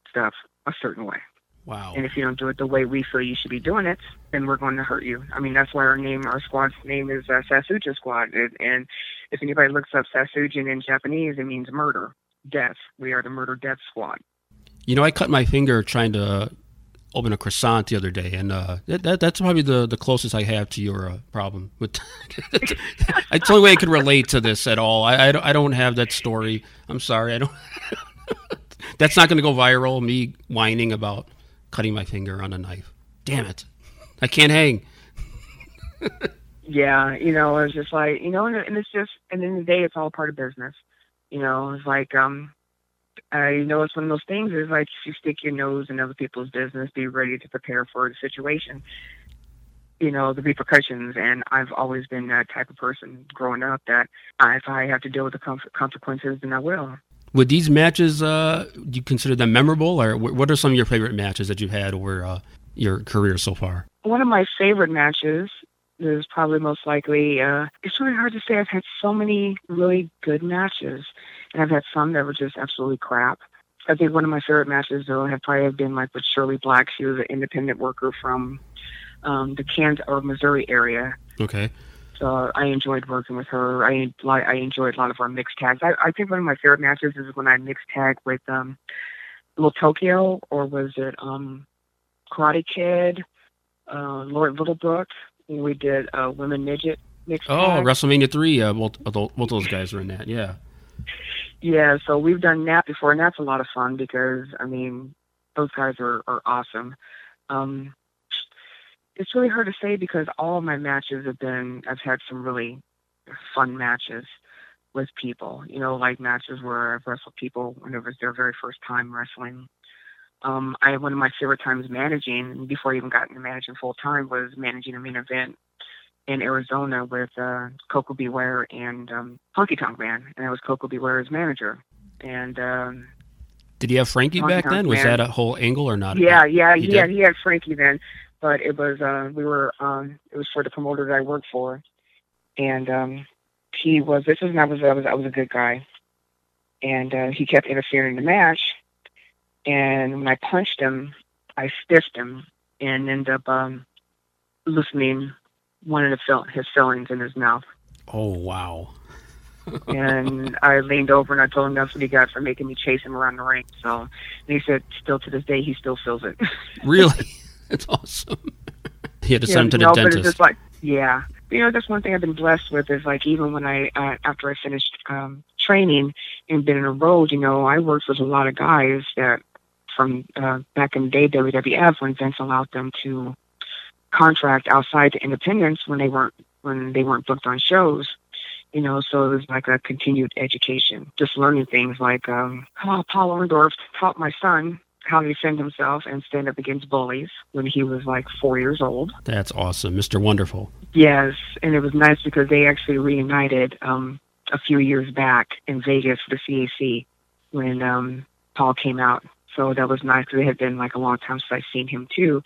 stuff a certain way wow. and if you don't do it the way we feel you should be doing it, then we're going to hurt you. I mean, that's why our name, our squad's name is uh, Sasuja Squad. And, and if anybody looks up Sasujin in Japanese, it means murder, death. We are the murder death squad. You know, I cut my finger trying to open a croissant the other day, and uh, that, that that's probably the, the closest I have to your uh, problem. With it's the only way I could relate to this at all. I, I, don't, I don't have that story. I'm sorry. I don't. that's not going to go viral. Me whining about cutting my finger on a knife. Damn it! I can't hang. Yeah, you know, it's just like, you know, and, and it's just, and in the day, it's all part of business. You know, it's like, um, you know, it's one of those things is like if you stick your nose in other people's business, be ready to prepare for the situation. You know, the repercussions. And I've always been that type of person growing up that if I have to deal with the consequences, then I will. Would these matches, uh, do you consider them memorable, or what are some of your favorite matches that you've had over uh, your career so far? One of my favorite matches is probably most likely, uh, it's really hard to say. I've had so many really good matches, and I've had some that were just absolutely crap. I think one of my favorite matches, though, have probably been like with Shirley Black. She was an independent worker from um, the Kansas or Missouri area. Okay. So I enjoyed working with her. I like I enjoyed a lot of our mixed tags. I, I think one of my favorite matches is when I mixed tag with um, Little Tokyo, or was it um, Karate Kid, uh, Lord Littlebrook. We did uh, women midget mixed Oh, tag. WrestleMania three. Uh, both, both both those guys were in that. Yeah. Yeah, so we've done that before, and that's a lot of fun because I mean, those guys are are awesome. Um, it's really hard to say because all of my matches have been I've had some really fun matches with people. You know, like matches where I've wrestled people when it was their very first time wrestling. Um, I one of my favorite times managing before I even got into managing full time was managing a main event in Arizona with uh, Koko B. Ware and um, Honky Tonk Man, and I was Koko B. Ware's manager. And um, Did he have Frankie Honky back Tonk then? Was that a whole angle or not? yeah, yeah, He he had he had Frankie then, but it was uh, we were um, it was for the promoter that I worked for, and um, he was this is I was I was I was a good guy, and uh, he kept interfering in the match, and when I punched him, I stiffed him and ended up um, loosening one of the fill- his fillings in his mouth. Oh wow. and I leaned over and I told him that's what he got for making me chase him around the ring. So and he said, still to this day, he still feels it. Really? That's awesome. he had to send him to the no, but it's dentist. just like, yeah. You know, that's one thing I've been blessed with is like even when I uh, after I finished um, training and been in a road, you know, I worked with a lot of guys that from uh, back in the day WWF when Vince allowed them to contract outside the independence when they weren't when they weren't booked on shows. You know, so it was like a continued education, just learning things like um, how Paul Orndorff taught my son how to defend himself and stand up against bullies when he was like four years old. That's awesome, Mr. Wonderful. Yes, and it was nice because they actually reunited um, a few years back in Vegas for the CAC when um, Paul came out. So that was nice because it had been like a long time since I'd seen him too.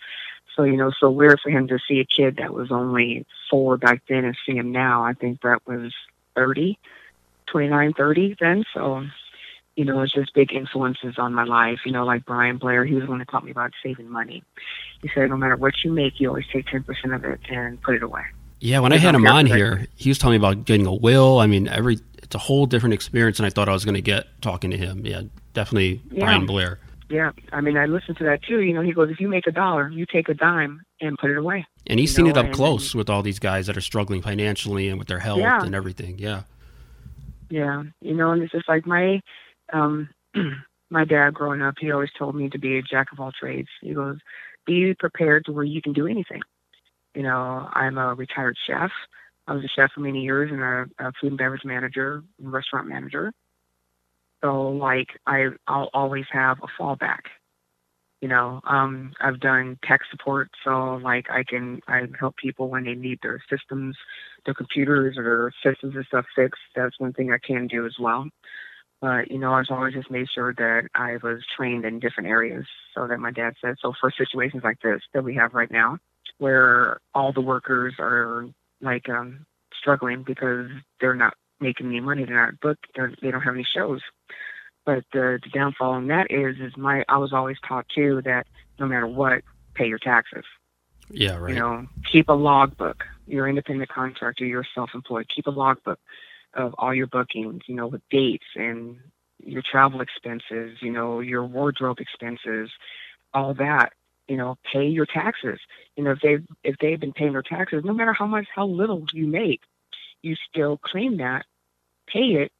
So, you know, so weird for him to see a kid that was only four back then and see him now. I think Brett was 30, 29, 30 then. So, you know, it's just big influences on my life. You know, like Brian Blair, he was the one that taught me about saving money. He said, no matter what you make, you always take 10% of it and put it away. Yeah, when I had him on here, he was telling me about getting a will. I mean, every it's a whole different experience than I thought I was going to get talking to him. Yeah, definitely yeah. Brian Blair. Yeah, I mean, I listened to that too. You know, he goes, if you make a dollar, you take a dime and put it away. And he's seen know? it up and, close with all these guys that are struggling financially and with their health yeah. and everything. Yeah. Yeah, you know, and it's just like my um, my dad growing up, he always told me to be a jack of all trades. He goes, be prepared to where you can do anything. You know, I'm a retired chef. I was a chef for many years and a, a food and beverage manager, restaurant manager. So like I, I'll always have a fallback. You know, um, I've done tech support, so like I can I help people when they need their systems, their computers or their systems and stuff fixed. That's one thing I can do as well. But, you know, I've always just made sure that I was trained in different areas so that my dad said, so for situations like this that we have right now, where all the workers are like um, struggling because they're not making any money, they're not booked, they're, they don't have any shows. But the, the downfall in that is, is my I was always taught too that no matter what, pay your taxes. Yeah, right. You know, keep a logbook. You're an independent contractor. You're self-employed. Keep a logbook of all your bookings, you know, with dates and your travel expenses, you know, your wardrobe expenses, all that. You know, pay your taxes. You know, if they if they've been paying their taxes, no matter how much how little you make, you still claim that, pay it,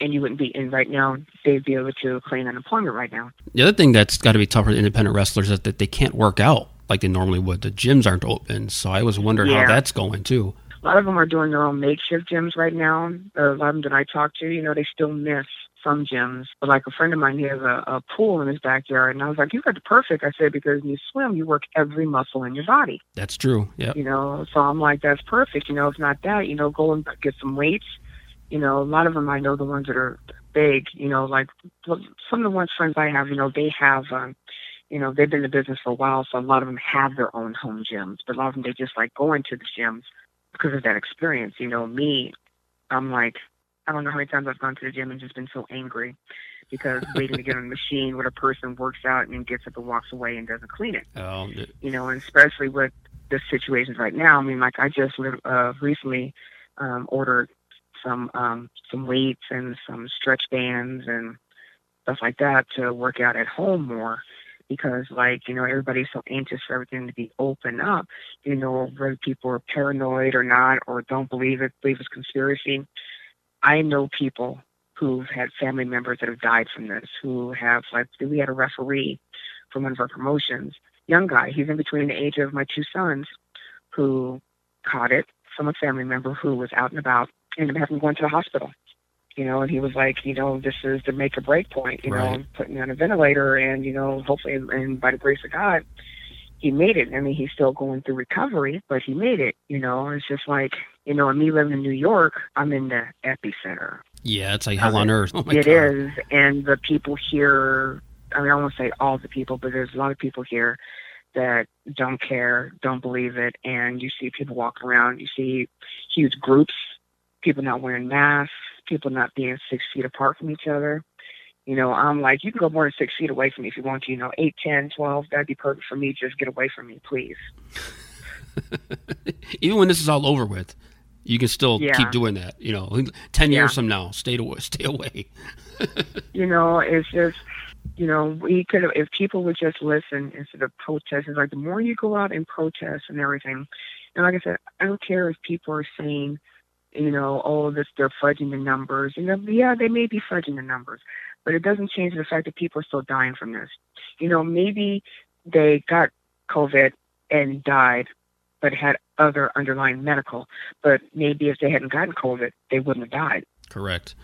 and you wouldn't be in right now. They'd be able to claim unemployment right now. The other thing that's got to be tough for the independent wrestlers is that they can't work out like they normally would. The gyms aren't open, so I was wondering yeah. how that's going too a lot of them are doing their own makeshift gyms right now. A lot of them that I talk to, you know, they still miss some gyms. But like a friend of mine, he has a, a pool in his backyard, and I was like, "You got the perfect." I said because when you swim, you work every muscle in your body. That's true. Yeah. You know, so I'm like, that's perfect. You know, if not that, you know, go and get some weights. You know, a lot of them I know the ones that are big. You know, like some of the ones friends I have, you know, they have. um you know, they've been in the business for a while, so a lot of them have their own home gyms. But a lot of them, they just like going to the gyms because of that experience. You know, me, I'm like, I don't know how many times I've gone to the gym and just been so angry because waiting to get on the machine where a person works out and gets up and walks away and doesn't clean it. Oh, you know, and especially with the situations right now. I mean, like I just uh, recently um, ordered some um, some weights and some stretch bands and stuff like that to work out at home more because like you know everybody's so anxious for everything to be open up you know whether people are paranoid or not or don't believe it believe it's conspiracy i know people who've had family members that have died from this who have like we had a referee from one of our promotions young guy he's in between the age of my two sons who caught it from a family member who was out and about and having to go into the hospital you know, and he was like, you know, this is the make or break point, you right. know, putting me on a ventilator, and you know, hopefully, and by the grace of God, he made it. I mean, he's still going through recovery, but he made it. You know, it's just like, you know, and me living in New York, I'm in the epicenter. Yeah, it's like hell on earth. Oh it God. is, and the people here. I mean, I won't say all the people, but there's a lot of people here that don't care, don't believe it, and you see people walking around. You see huge groups, people not wearing masks people not being six feet apart from each other. You know, I'm like, you can go more than six feet away from me if you want to. You know, eight, ten, twelve, that'd be perfect for me. Just get away from me, please. Even when this is all over with, you can still yeah. keep doing that. You know, ten years yeah. from now, stay away. Stay away. you know, it's just, you know, we could have if people would just listen instead of protest. It's like the more you go out and protest and everything. And like I said, I don't care if people are saying you know, oh, this they're fudging the numbers. You know, yeah, they may be fudging the numbers, but it doesn't change the fact that people are still dying from this. You know, maybe they got COVID and died, but had other underlying medical. But maybe if they hadn't gotten COVID, they wouldn't have died. Correct.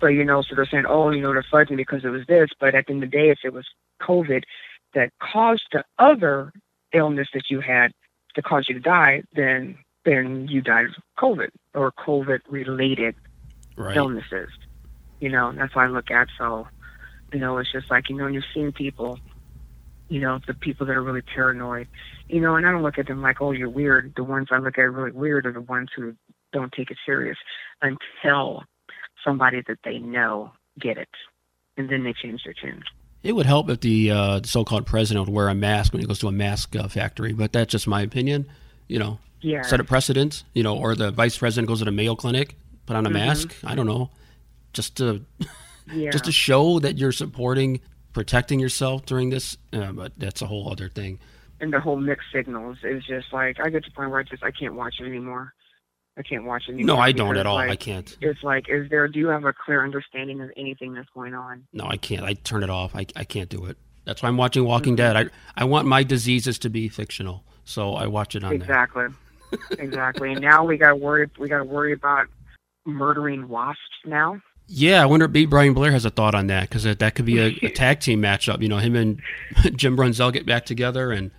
But you know, so they're saying, oh, you know, they're fudging because it was this. But at the end of the day, if it was COVID that caused the other illness that you had to cause you to die, then then you died of COVID or COVID related right. illnesses. You know, that's why I look at so, you know, it's just like, you know, you're seeing people you know, the people that are really paranoid, you know, and I don't look at them like, oh, you're weird. The ones I look at really weird are the ones who don't take it serious until somebody that they know get it, and then they change their tune. It would help if the, uh, so-called president would wear a mask when he goes to a mask uh, factory, but that's just my opinion. You know, yeah. set a precedent. You know, or the vice president goes to the Mayo Clinic, put on a mm-hmm. mask. I don't know, just to yeah. just to show that you're supporting protecting yourself during this. Uh, but that's a whole other thing. And the whole mixed signals is just like I get to the point where I just I can't watch it anymore. I can't watch it anymore. No, I don't at all. Like, I can't. It's like, is there? Do you have a clear understanding of anything that's going on? No, I can't. I turn it off. I, I can't do it. That's why I'm watching Walking mm-hmm. Dead. I I want my diseases to be fictional, so I watch it on exactly. exactly. And now we got to worry. We got to worry about murdering wasps now. Yeah, I wonder if B. Brian Blair has a thought on that because that could be a, a, tag team matchup. You know, him and Jim Brunzell get back together and.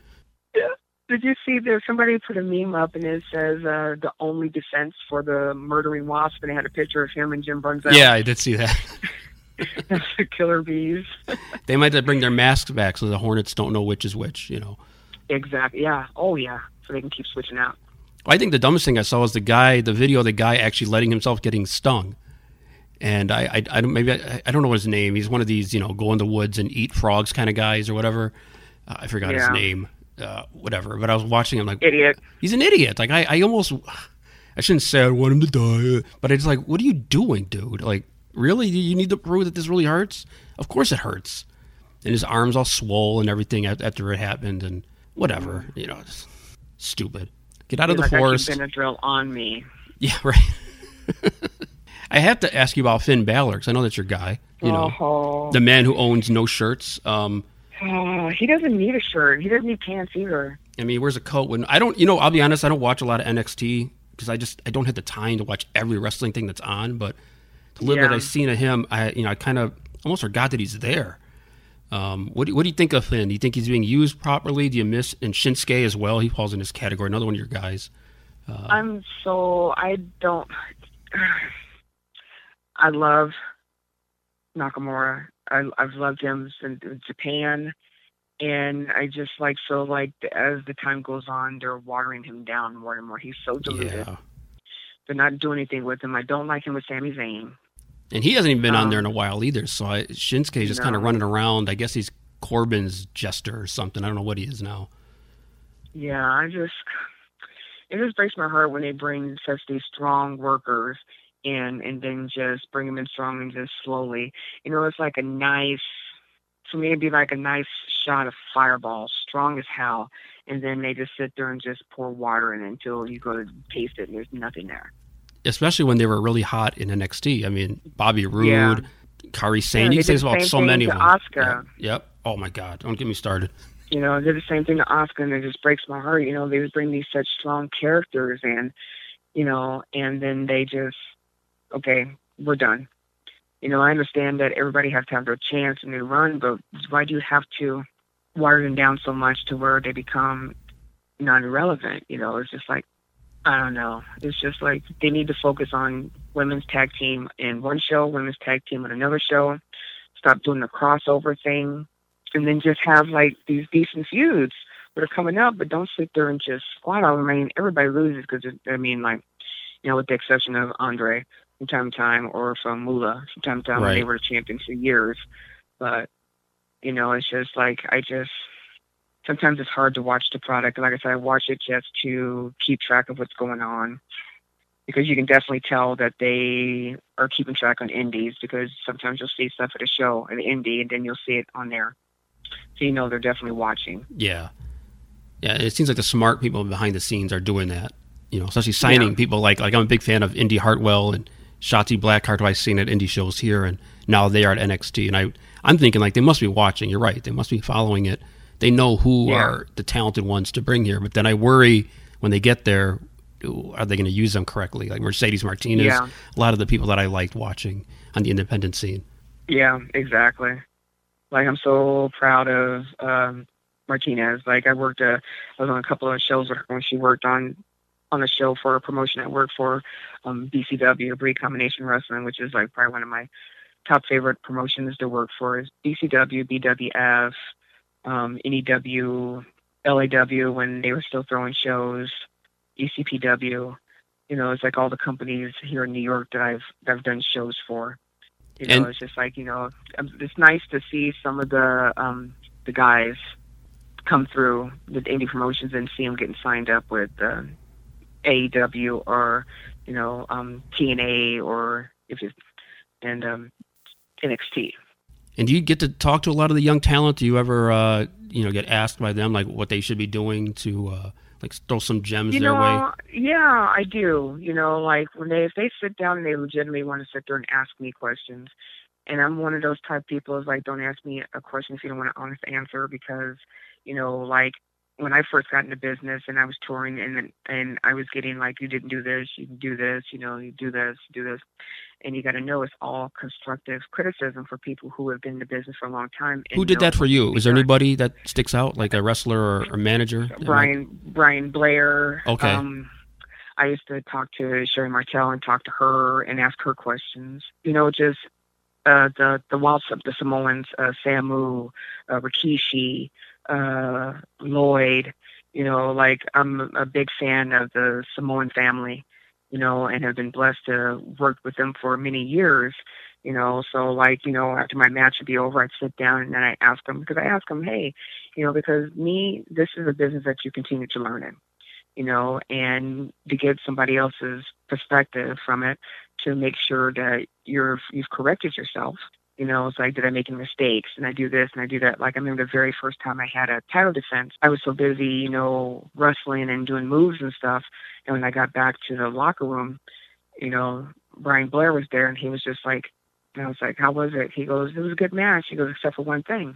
Yeah. Did you see there? Somebody put a meme up and it says uh, the only defense for the murdering wasp, and it had a picture of him and Jim Brunzell. Yeah, I did see that. the killer bees. they might bring their masks back so the hornets don't know which is which. You know. Exactly. Yeah. Oh yeah. So they can keep switching out. I think the dumbest thing I saw was the guy, the video of the guy actually letting himself getting stung and I, I, I don't maybe I, I, don't know his name. He's one of these you know go in the woods and eat frogs kind of guys or whatever. Uh, I forgot yeah. his name, uh, whatever. But I was watching him like idiot. He's an idiot. Like I, I almost I shouldn't say I want him to die, but it's like, what are you doing, dude? Like really, you need to prove that this really hurts? Of course it hurts. And his arms all swole and everything after it happened and whatever. You know, stupid. Get out of the like forest. Benadryl on me. Yeah, right. I have to ask you about Finn Balor because I know that's your guy. You know, uh-huh. the man who owns no shirts. Um, uh, he doesn't need a shirt. He doesn't need pants either. I mean, he wears a coat when I don't. You know, I'll be honest. I don't watch a lot of NXT because I just I don't have the time to watch every wrestling thing that's on. But the little yeah. bit I've seen of him, I you know I kind of almost forgot that he's there. Um, what, do, what do you think of Finn? Do you think he's being used properly? Do you miss and Shinsuke as well? He falls in this category. Another one of your guys. Uh, I'm so I don't. I love Nakamura. I, I've loved him since Japan, and I just like so like as the time goes on, they're watering him down more and more. He's so diluted. Yeah. They're not doing anything with him. I don't like him with Sami Zayn. And he hasn't even been um, on there in a while either. So I, Shinsuke's just no. kind of running around. I guess he's Corbin's jester or something. I don't know what he is now. Yeah, I just it just breaks my heart when they bring such these strong workers in and then just bring them in strong and just slowly. You know, it's like a nice, for me, it'd be like a nice shot of fireball, strong as hell. And then they just sit there and just pour water in until you go to taste it and there's nothing there. Especially when they were really hot in NXT. I mean, Bobby Roode, yeah. Kairi Sane. Yeah, you say about so many of them. Asuka. Yeah. Yep. Oh my God! Don't get me started. You know, they're the same thing to Oscar, and it just breaks my heart. You know, they just bring these such strong characters, and you know, and then they just okay, we're done. You know, I understand that everybody has to have their chance and their run, but why do you have to water them down so much to where they become non-relevant? You know, it's just like I don't know. It's just like they need to focus on women's tag team in one show, women's tag team in another show. Stop doing the crossover thing, and then just have like these decent feuds that are coming up. But don't sit there and just squat on. I mean, everybody loses because I mean, like you know, with the exception of Andre, from time to time, or from Moolah from time to time right. they were champions for years. But you know, it's just like I just sometimes it's hard to watch the product. Like I said, I watch it just to keep track of what's going on because you can definitely tell that they are keeping track on indies because sometimes you'll see stuff at a show at an indie and then you'll see it on there. So you know they're definitely watching. Yeah. Yeah, it seems like the smart people behind the scenes are doing that. You know, especially signing yeah. people like like I'm a big fan of Indi Hartwell and Shotzi Blackheart, who I've seen at indie shows here, and now they are at NXT. And I, I'm thinking like they must be watching. You're right. They must be following it. They know who yeah. are the talented ones to bring here. But then I worry when they get there, are they going to use them correctly? Like Mercedes Martinez, yeah. a lot of the people that I liked watching on the independent scene. Yeah, exactly. Like I'm so proud of um, Martinez. Like I worked, a, uh, was on a couple of shows with her when she worked on on a show for a promotion I work for, um, BCW, Breed Combination Wrestling, which is like probably one of my top favorite promotions to work for is BCW, BWF, um, NEW, LAW when they were still throwing shows, ECPW. You know, it's like all the companies here in New York that I've that I've done shows for. You know, And- it's just like you know, um, it's nice to see some of the um, the guys come through the indie promotions and see them getting signed up with uh, AEW or you know um, TNA or if it's and um, NXT. And do you get to talk to a lot of the young talent? Do you ever, uh, you know, get asked by them like what they should be doing to uh, like throw some gems You their way? know, yeah, I do. You know, like when they if they sit down and they legitimately want to sit there and ask me questions, and I'm one of those type of people is like, don't ask me a question if you don't want an honest answer because, you know, like when I first got into business and I was touring and and I was getting like, you didn't do this, you do this, you know, you do this, you do this, and you got to know it's all constructive criticism for people who have been in the business for a long time. Who did that for you? Is there anybody that sticks out, like a wrestler or, or manager? Brian Brian Blair. Okay. Um, I used to talk to Sherri Martel and talk to her and ask her questions. You know, just uh, the the of the Samoans, uh, Samu, uh, Rikishi, uh, Lloyd. You know, like I'm a big fan of the Samoan family. You know, and have been blessed to work with them for many years. You know, so like you know, after my match would be over, I'd sit down and then I ask them because I ask them, hey, you know, because me, this is a business that you continue to learn in, you know, and to get somebody else's perspective from it to make sure that you're you've corrected yourself. You know, it's like, did I make any mistakes? And I do this and I do that. Like I remember the very first time I had a title defense, I was so busy, you know, wrestling and doing moves and stuff. And when I got back to the locker room, you know, Brian Blair was there and he was just like, and I was like, how was it? He goes, it was a good match. He goes, except for one thing.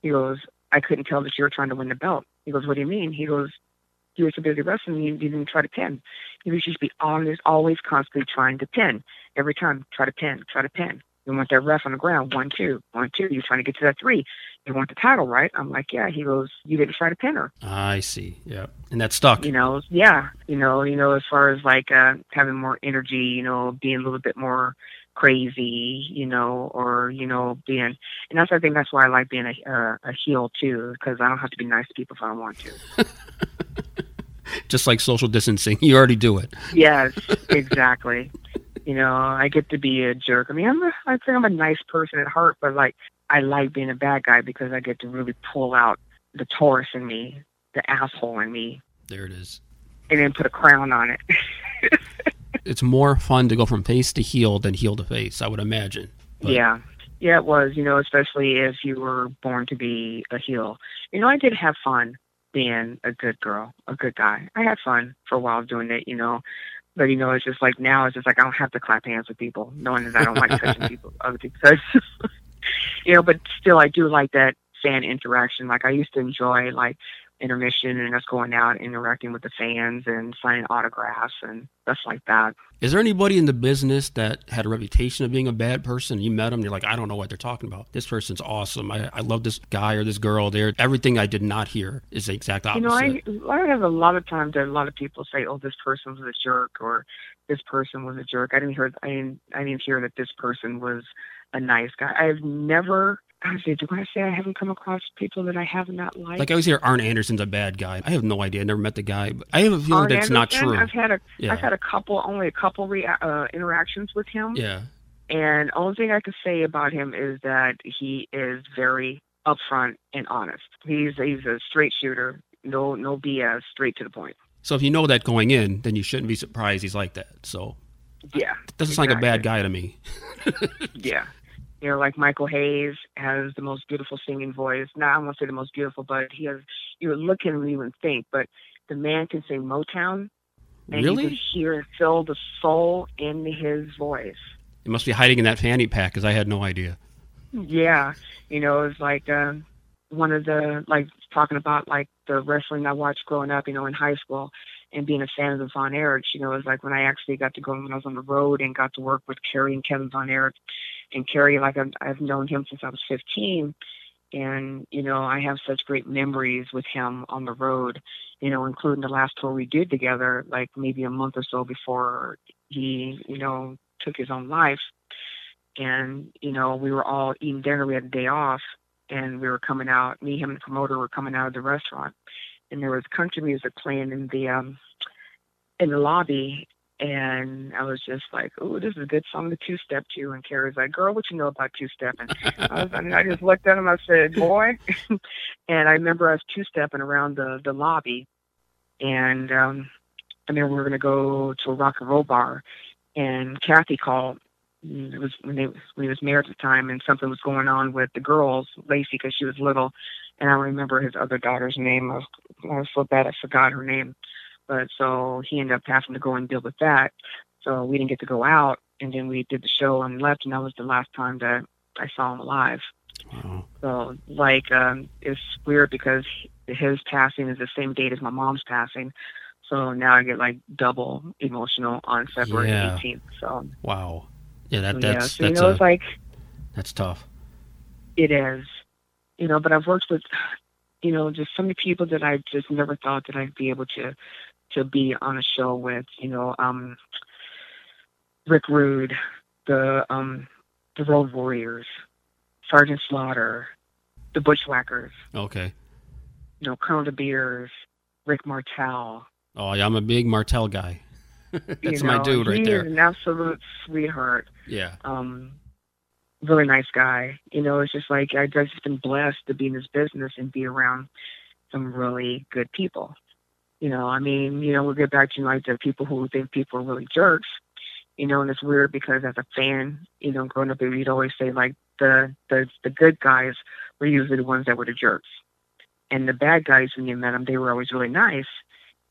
He goes, I couldn't tell that you were trying to win the belt. He goes, what do you mean? He goes, you were so busy wrestling, you, you didn't try to pin. Was just be always, always constantly trying to pin. Every time, try to pin, try to pin. You want that ref on the ground, one, two, one, two. You're trying to get to that three. You want the title, right? I'm like, yeah. He goes, you didn't try to pin her. I see. Yeah, and that stuck. You know, yeah. You know, you know, as far as like uh, having more energy, you know, being a little bit more crazy, you know, or you know, being, and that's I think that's why I like being a uh, a heel too, because I don't have to be nice to people if I don't want to. Just like social distancing, you already do it. Yes, exactly. You know, I get to be a jerk. I mean, I'm a, I think I'm a nice person at heart, but like I like being a bad guy because I get to really pull out the Taurus in me, the asshole in me, There it is. and then put a crown on it. It's more fun to go from face to heel than heel to face, I would imagine. But- Yeah. Yeah, it was, you know, especially if you were born to be a heel. You know, I did have fun being a good girl, a good guy. I had fun for a while doing it, you know. But you know, it's just like now it's just like I don't have to clap hands with people, knowing that I don't like touching people other people. So just, you know, but still I do like that fan interaction. Like I used to enjoy like intermission and us going out interacting with the fans and signing autographs and stuff like that. Is there anybody in the business that had a reputation of being a bad person? You met them, you're like, I don't know what they're talking about. This person's awesome. I, I love this guy or this girl. They're everything I did not hear is the exact opposite. You know, I I have a lot of times that a lot of people say, "Oh, this person was a jerk," or "This person was a jerk." I didn't hear. I didn't. I didn't hear that this person was a nice guy. I've never. Honestly, do I say I haven't come across people that I have not liked? like I always hear Arn Anderson's a bad guy. I have no idea. I never met the guy. But I have a feeling Arn that's not true. I've had a. Yeah. have had a couple, only a couple rea- uh, interactions with him. yeah. And only thing I can say about him is that he is very upfront and honest. He's he's a straight shooter. No no BS, straight to the point. So if you know that going in, then you shouldn't be surprised he's like that. So Yeah. doesn't sound like a bad guy to me. Yeah. You know, like Michael Hayes has the most beautiful singing voice. Not I won't say the most beautiful, but he has you would look at him and you think, but the man can sing Motown and you can hear and feel the soul in his voice. It must be hiding in that fanny pack because I had no idea. Yeah. You know, it's like um one of the like talking about like the wrestling I watched growing up, you know, in high school and being a fan of the Von Erichs, you know, it was like when I actually got to go when I was on the road and got to work with Kerry and Kevin Von Erich. And Kerry, like I've, I've known him since I was 15. And, you know, I have such great memories with him on the road, you know, including the last tour we did together, like maybe a month or so before he, you know, took his own life. And, you know, we were all eating dinner. We had a day off and we were coming out. Me, him, and the promoter were coming out of the restaurant, and there was country music playing in the um in the lobby. And I was just like, "Oh, this is a good song to two-step to." And Kerry's like, "Girl, what you know about two-stepping?" I, was, I, mean, I just looked at him. I said, "Boy," and I remember I was two-stepping around the the lobby, and um, I mean, we were going to go to a rock and roll bar, and Kathy called. It was when they he was married at the time, and something was going on with the girls, Lacey, because she was little, and I remember his other daughter's name. I was, I was so bad I forgot her name, but so he ended up having to go and deal with that. So we didn't get to go out, and then we did the show and left, and that was the last time that I saw him alive. Wow. So like um it's weird because his passing is the same date as my mom's passing. So now I get like double emotional on February Yeah. 18th. So Wow. Yeah, that yeah, that's so you know a, it's like that's tough. it is, you know. But I've worked with, you know, just so many people that I just never thought that I'd be able to to be on a show with. You know, um, Rick Rude, the um, the Road Warriors, Sergeant Slaughter, the Bushwhackers. Okay. you know, Colonel De Beers, Rick Martel. Oh yeah, I'm a big Martel guy. that's you my dude right there. he there. is an absolute sweetheart. Yeah. Um, really nice guy. You know, it's just like I've just been blessed to be in this business and be around some really good people. You know, I mean, you know, we'll get back to like the people who think people are really jerks. You know, and it's weird because as a fan, you know, growing up, we'd always say like the the the good guys were usually the ones that were the jerks, and the bad guys when you met them, they were always really nice.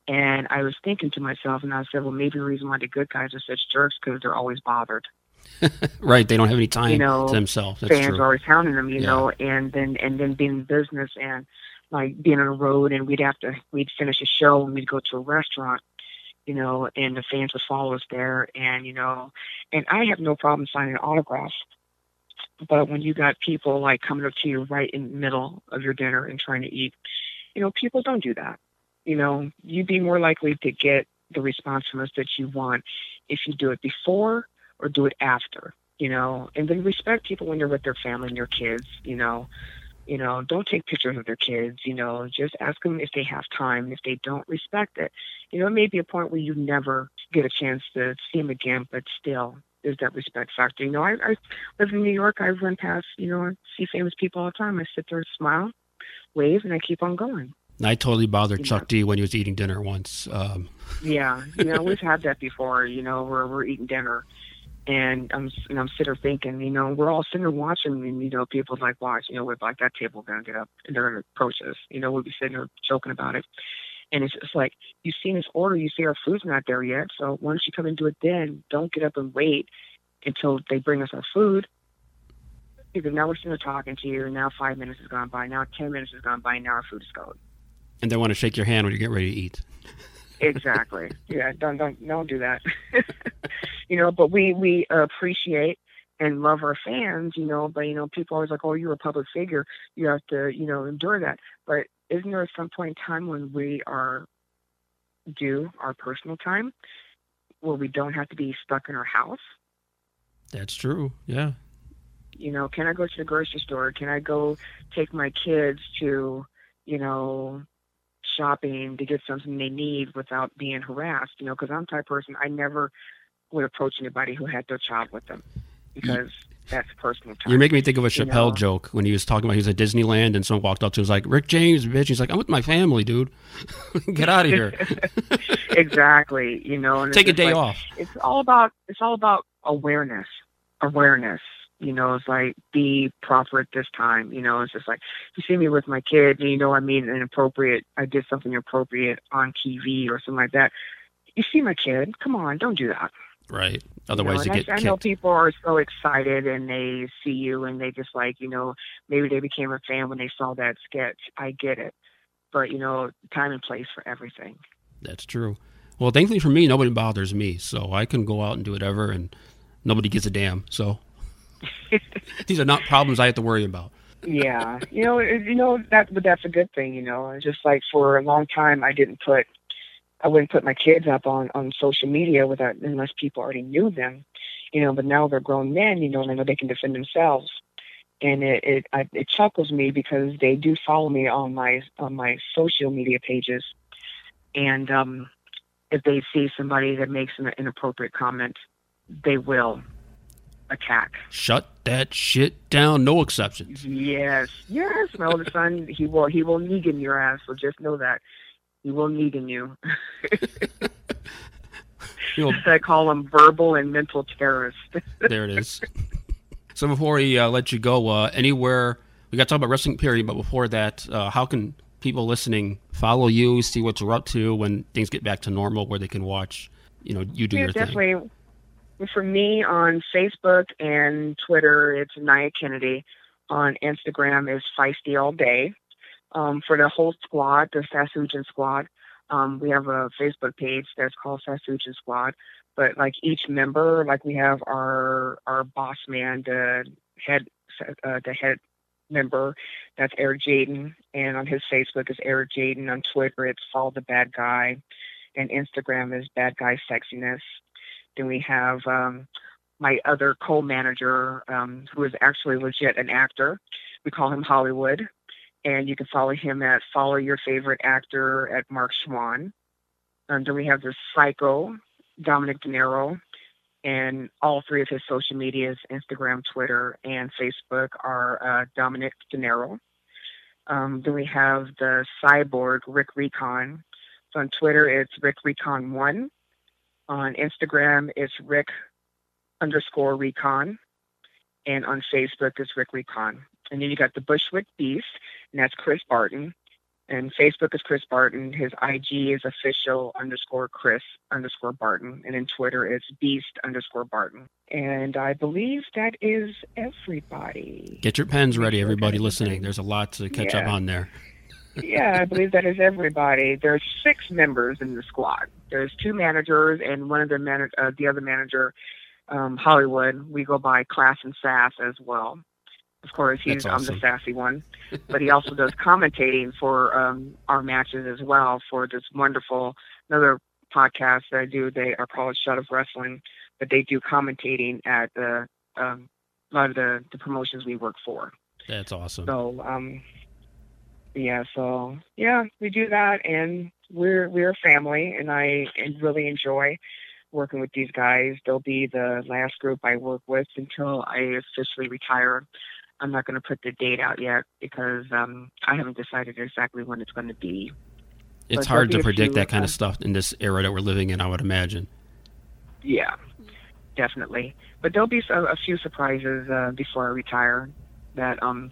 And I was thinking to myself, and I said, well, maybe the reason why the good guys are such jerks because they're always bothered. Right. They don't have any time You know, to themselves. That's fans true. are always hounding them, you Yeah. know, and then and then being in business and like being on the road and we'd have to we'd finish a show and we'd go to a restaurant, you know, and the fans would follow us there and you know and I have no problem signing autographs. But when you got people like coming up to you right in the middle of your dinner and trying to eat, you know, people don't do that. You know, you'd be more likely to get the response from us that you want if you do it before or do it after you know, and then respect people when you're with their family and their kids, you know. You know, don't take pictures of their kids, you know, just ask them if they have time. If they don't respect it, you know, it may be a point where you never get a chance to see them again, but still there's that respect factor. You know, I, I live in New York, I run past, you know, I see famous people all the time. I sit there, smile, wave, and I keep on going. I totally bothered You Chuck know. D when he was eating dinner once. Um, Yeah, you know, we've had that before. You know, where we're eating dinner, and I'm and I'm sitting there thinking, you know, we're all sitting there watching, and you know, people like watch, you know, we're like that table gonna get up and they're gonna approach us. You know, we'll be sitting there joking about it, and it's just like you've seen this order, you see our food's not there yet, so why don't you come and do it then? Don't get up and wait until they bring us our food. Because now we're sitting there talking to you, and now five minutes has gone by, now ten minutes has gone by, and now our food is cold. and they want to shake your hand when you get ready to eat. exactly. Yeah don't don't don't do that. You know but we we appreciate and love our fans you know but you know people are always like oh you're a public figure. You have to you know endure that. But isn't there some point in time when we are due our personal time where we don't have to be stuck in our house? That's true. Yeah. you know can i go to the grocery store? Can i go take my kids to you know shopping to get something they need without being harassed you know because i'm the type of person i never would approach anybody who had their child with them because that's personal time You're making me think of a You Chappelle know. joke when he was talking about he was at Disneyland and someone walked up to him was like, Rick James, bitch. He's like, I'm with my family, dude. Get out of here. exactly you know and Take a day like- off. it's all about it's all about awareness awareness you know it's like be proper at this time you know it's just like you see me with my kid and you know i mean inappropriate i did something appropriate on tv or something like that you see my kid come on don't do that Right. you Otherwise, know, you get I, I know people are so excited and they see you and they just like you know maybe they became a fan when they saw that sketch i get it but you know time and place for everything That's true. Well, thankfully for me, nobody bothers me, so I can go out and do whatever, and nobody gives a damn. So these are not problems I have to worry about. yeah. You know you know that but that's a good thing you know. It's just like for a long time i didn't put i wouldn't put my kids up on on social media without unless people already knew them you know. But now they're grown men you know and i know they can defend themselves. And it it, I, it chuckles me because they do follow me on my on my social media pages, and um, if they see somebody that makes an inappropriate comment, they will attack. Shut that shit down. No exceptions. Yes, yes. My oldest son, he will he will Negan your ass. So just know that he will Negan you. I call them verbal and mental terrorists. there it is. So before we uh, let you go, uh, anywhere we got to talk about wrestling period, but before that, uh, how can people listening follow you, see what you're up to when things get back to normal, where they can watch, you know, you do yeah, your definitely. thing? For me on Facebook and Twitter, it's Nyah Kennedy. On Instagram is Feisty All Day. Um, for the whole squad, the Sasujan squad, um, we have a Facebook page that's called Sasujan Squad. But like each member, like we have our our boss man, the head uh, the head member, that's Eric Jaden, and on his Facebook is Eric Jaden. On Twitter, it's Follow the Bad Guy, and Instagram is Bad Guy Sexiness. Then we have um, my other co-manager, um, who is actually legit an actor. We call him Hollywood, and you can follow him at Follow Your Favorite Actor at Mark Schwann. And then we have the Psycho, Dominic De Niro, and all three of his social medias, Instagram, Twitter, and Facebook, are uh, Dominic De Niro. Um, then we have the cyborg, Rick Recon. So on Twitter, it's Rick Recon1. On Instagram, it's Rick underscore Recon. And on Facebook, it's Rick Recon. And then you got the Bushwick Beast, and that's Chris Barton and Facebook is Chris Barton. His IG is official underscore Chris underscore Barton, and in Twitter is Beast underscore Barton. And I believe that is everybody. Get your pens ready, everybody listening. There's a lot to catch yeah. up on there. Yeah, I believe that is everybody. There's six members in the squad. There's two managers and one of the man- uh, the other manager, um, Hollywood. We go by Class and Sass as well. Of course, he's awesome. I'm the sassy one, but he also does commentating for um, our matches as well for this wonderful another podcast that I do. They are called Shut of Wrestling, but they do commentating at the um, a lot of the, the promotions we work for. That's awesome. So, um, yeah, so yeah, we do that, and we're we're a family, and I really enjoy working with these guys. They'll be the last group I work with until I officially retire. I'm not going to put the date out yet because um, I haven't decided exactly when it's going to be. It's but hard to predict that kind of stuff in this era that we're living in. I would imagine. Yeah, definitely. But there'll be a, a few surprises uh, before I retire that um,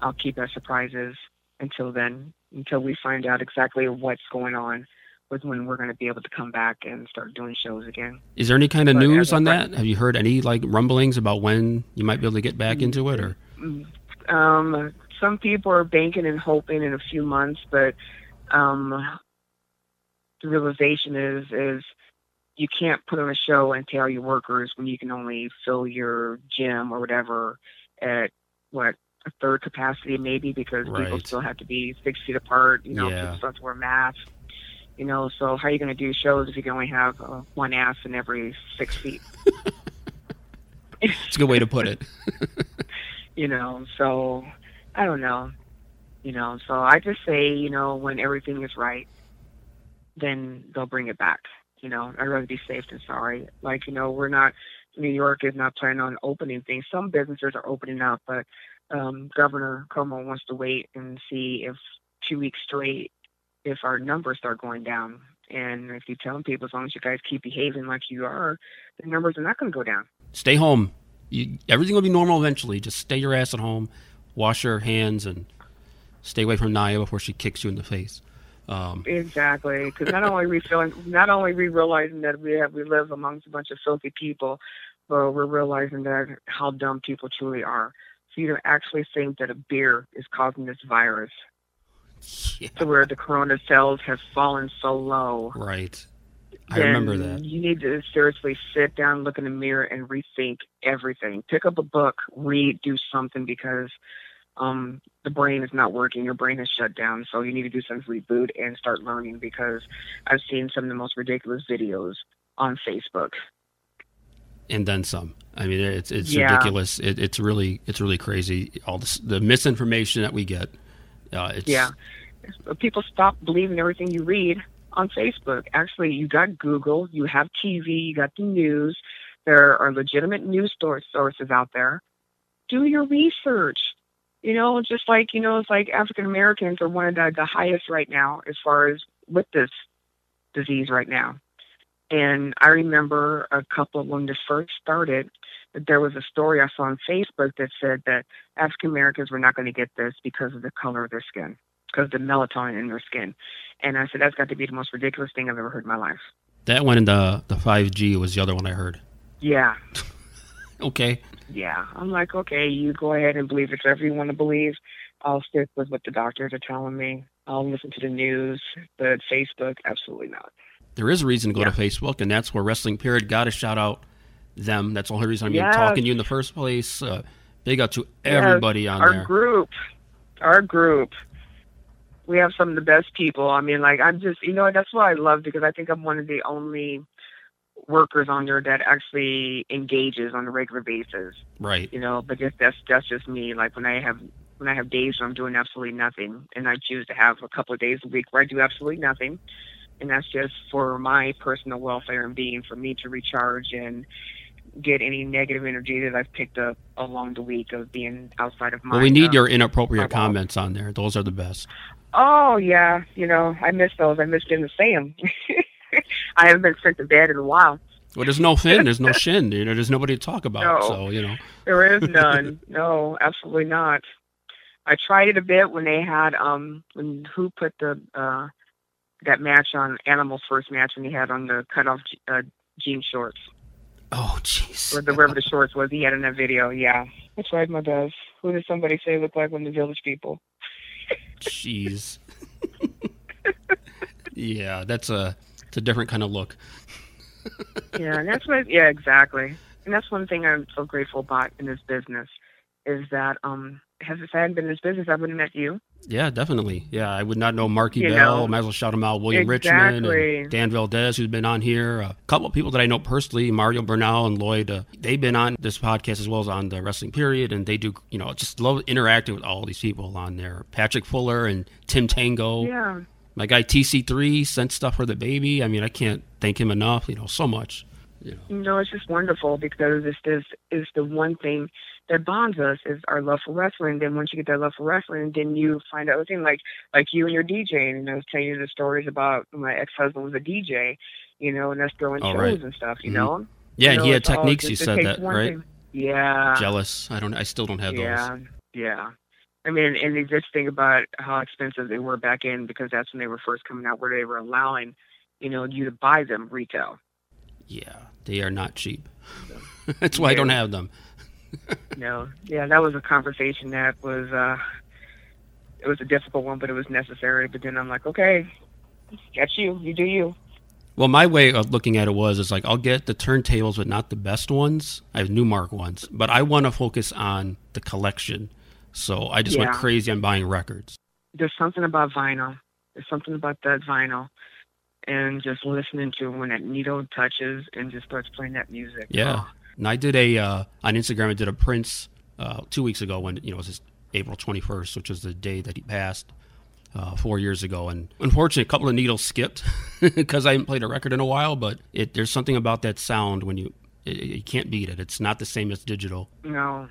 I'll keep as surprises until then, until we find out exactly what's going on with when we're going to be able to come back and start doing shows again. Is there any kind of but news on that? Have you heard any like rumblings about when you might be able to get back into it, or? Um, some people are banking and hoping in a few months, but um, the realization is is you can't put on a show and tell your workers when you can only fill your gym or whatever at what a third capacity maybe because right. people still have to be six feet apart. You know, yeah. people still have to wear masks. You know, so how are you going to do shows if you can only have uh, one ass in every six feet? it's a good way to put it. you know, so I don't know. You know, so I just say, you know, when everything is right, then they'll bring it back. You know, I'd rather be safe than sorry. Like, you know, we're not New York is not planning on opening things. Some businesses are opening up, but um, Governor Cuomo wants to wait and see if two weeks straight, if our numbers start going down. And if you tell people as long as you guys keep behaving like you are, the numbers are not going to go down. Stay home. You, everything will be normal eventually. Just stay your ass at home, wash your hands, and stay away from Nyah before she kicks you in the face. Um, exactly, because not only we feeling, not only we realizing that we have we live amongst a bunch of filthy people, but we're realizing that how dumb people truly are. You actually think that a beer is causing this virus. Yeah. To where the corona cells have fallen so low. Right. I remember that. You need to seriously sit down, look in the mirror, and rethink everything. Pick up a book, read, do something because um, the brain is not working. Your brain is shut down. So you need to do some reboot and start learning because I've seen some of the most ridiculous videos on Facebook. And then some. I mean, it's it's Yeah. ridiculous. It, it's really it's really crazy. All this, the misinformation that we get. Uh, it's, Yeah. People stop believing everything you read on Facebook. Actually, you got Google, you have TV, you got the news. There are legitimate news source sources out there. Do your research. You know, just like, you know, it's like African Americans are one of the, the highest right now as far as with this disease right now. And I remember a couple when this first started, that there was a story I saw on Facebook that said that African Americans were not going to get this because of the color of their skin, because of the melatonin in their skin. And I said, that's got to be the most ridiculous thing I've ever heard in my life. That one and the the five G was the other one I heard. Yeah, Okay. yeah. I'm like, okay, you go ahead and believe whatever you want to believe. I'll stick with what the doctors are telling me. I'll listen to the news, but Facebook, absolutely not. There is a reason to go Yeah. to Facebook, and that's where Wrestling Period got to shout out them. That's the only reason I'm even Yes. talking to you in the first place. Uh, big up to everybody Yes, on our there. Our group, our group. We have some of the best people. I mean, like I'm just, you know, that's what I love because I think I'm one of the only workers on there that actually engages on a regular basis. Right. You know, but just that's that's just me. Like when I have when I have days where I'm doing absolutely nothing, and I choose to have a couple of days a week where I do absolutely nothing, and that's just for my personal welfare and being for me to recharge and get any negative energy that I've picked up along the week of being outside of my. Well, we need uh, your inappropriate comments on there. Those are the best. Oh yeah, you know I miss those. I miss getting to say 'em. I haven't been sent to bed in a while. Well, there's no fin, there's no shin. You know, there's nobody to talk about. No. So you know, There is none. no, absolutely not. I tried it a bit when they had um when who put the uh that match on Animal's first match when he had on the cutoff uh, jean shorts oh jeez. or the wherever the shorts was he had in that video. Yeah, I tried my best. Who did somebody say looked like one of the Village People? Jeez. yeah, that's a it's a different kind of look. yeah, and that's what. Yeah, exactly. And that's one thing I'm so grateful about in this business is that um, if I hadn't been in this business, I wouldn't have met you. Yeah, definitely. Yeah, I would not know Marky You Bell. know. Might as well shout him out. William Richmond and Dan Valdez, who's been on here. A couple of people that I know personally, Mario Bernal and Lloyd. Uh, they've been on this podcast as well as on the Wrestling Period, and they do, you know, just love interacting with all these people on there. Patrick Fuller and Tim Tango. Yeah. My guy TC3 sent stuff for the baby. I mean, I can't thank him enough. You know, so much. You know. You know, it's just wonderful because this is is the one thing that bonds us is our love for wrestling. Then once you get that love for wrestling, then you find out thing like like you and your DJing. And I was telling you the stories about my ex husband was a DJ, you know, and us throwing Oh, shows right. and stuff. You Mhm. know. Yeah, You and know, he had Technics. just- You said that, right? thing. Yeah. Jealous. I don't. I still don't have those. Yeah, yeah. I mean, and you just think about how expensive they were back in because that's when they were first coming out, where they were allowing, you know, you to buy them retail. Yeah, they are not cheap. That's why I don't have them. You know, yeah, that was a conversation that was, uh it was a difficult one, but it was necessary. But then I'm like, okay, that's you. You do you. Well, my way of looking at it was is like I'll get the turntables, but not the best ones. I have Numark ones, but I want to focus on the collection. So I just went crazy on buying records. There's something about vinyl. There's something about that vinyl. And just listening to when that needle touches and just starts playing that music. Yeah, Oh, and I did a uh, on Instagram. I did a Prince uh, two weeks ago when you know it was April twenty first, which was the day that he passed uh, four years ago. And unfortunately, a couple of needles skipped because I haven't played a record in a while. But it, there's something about that sound when you it, you can't beat it. It's not the same as digital. No,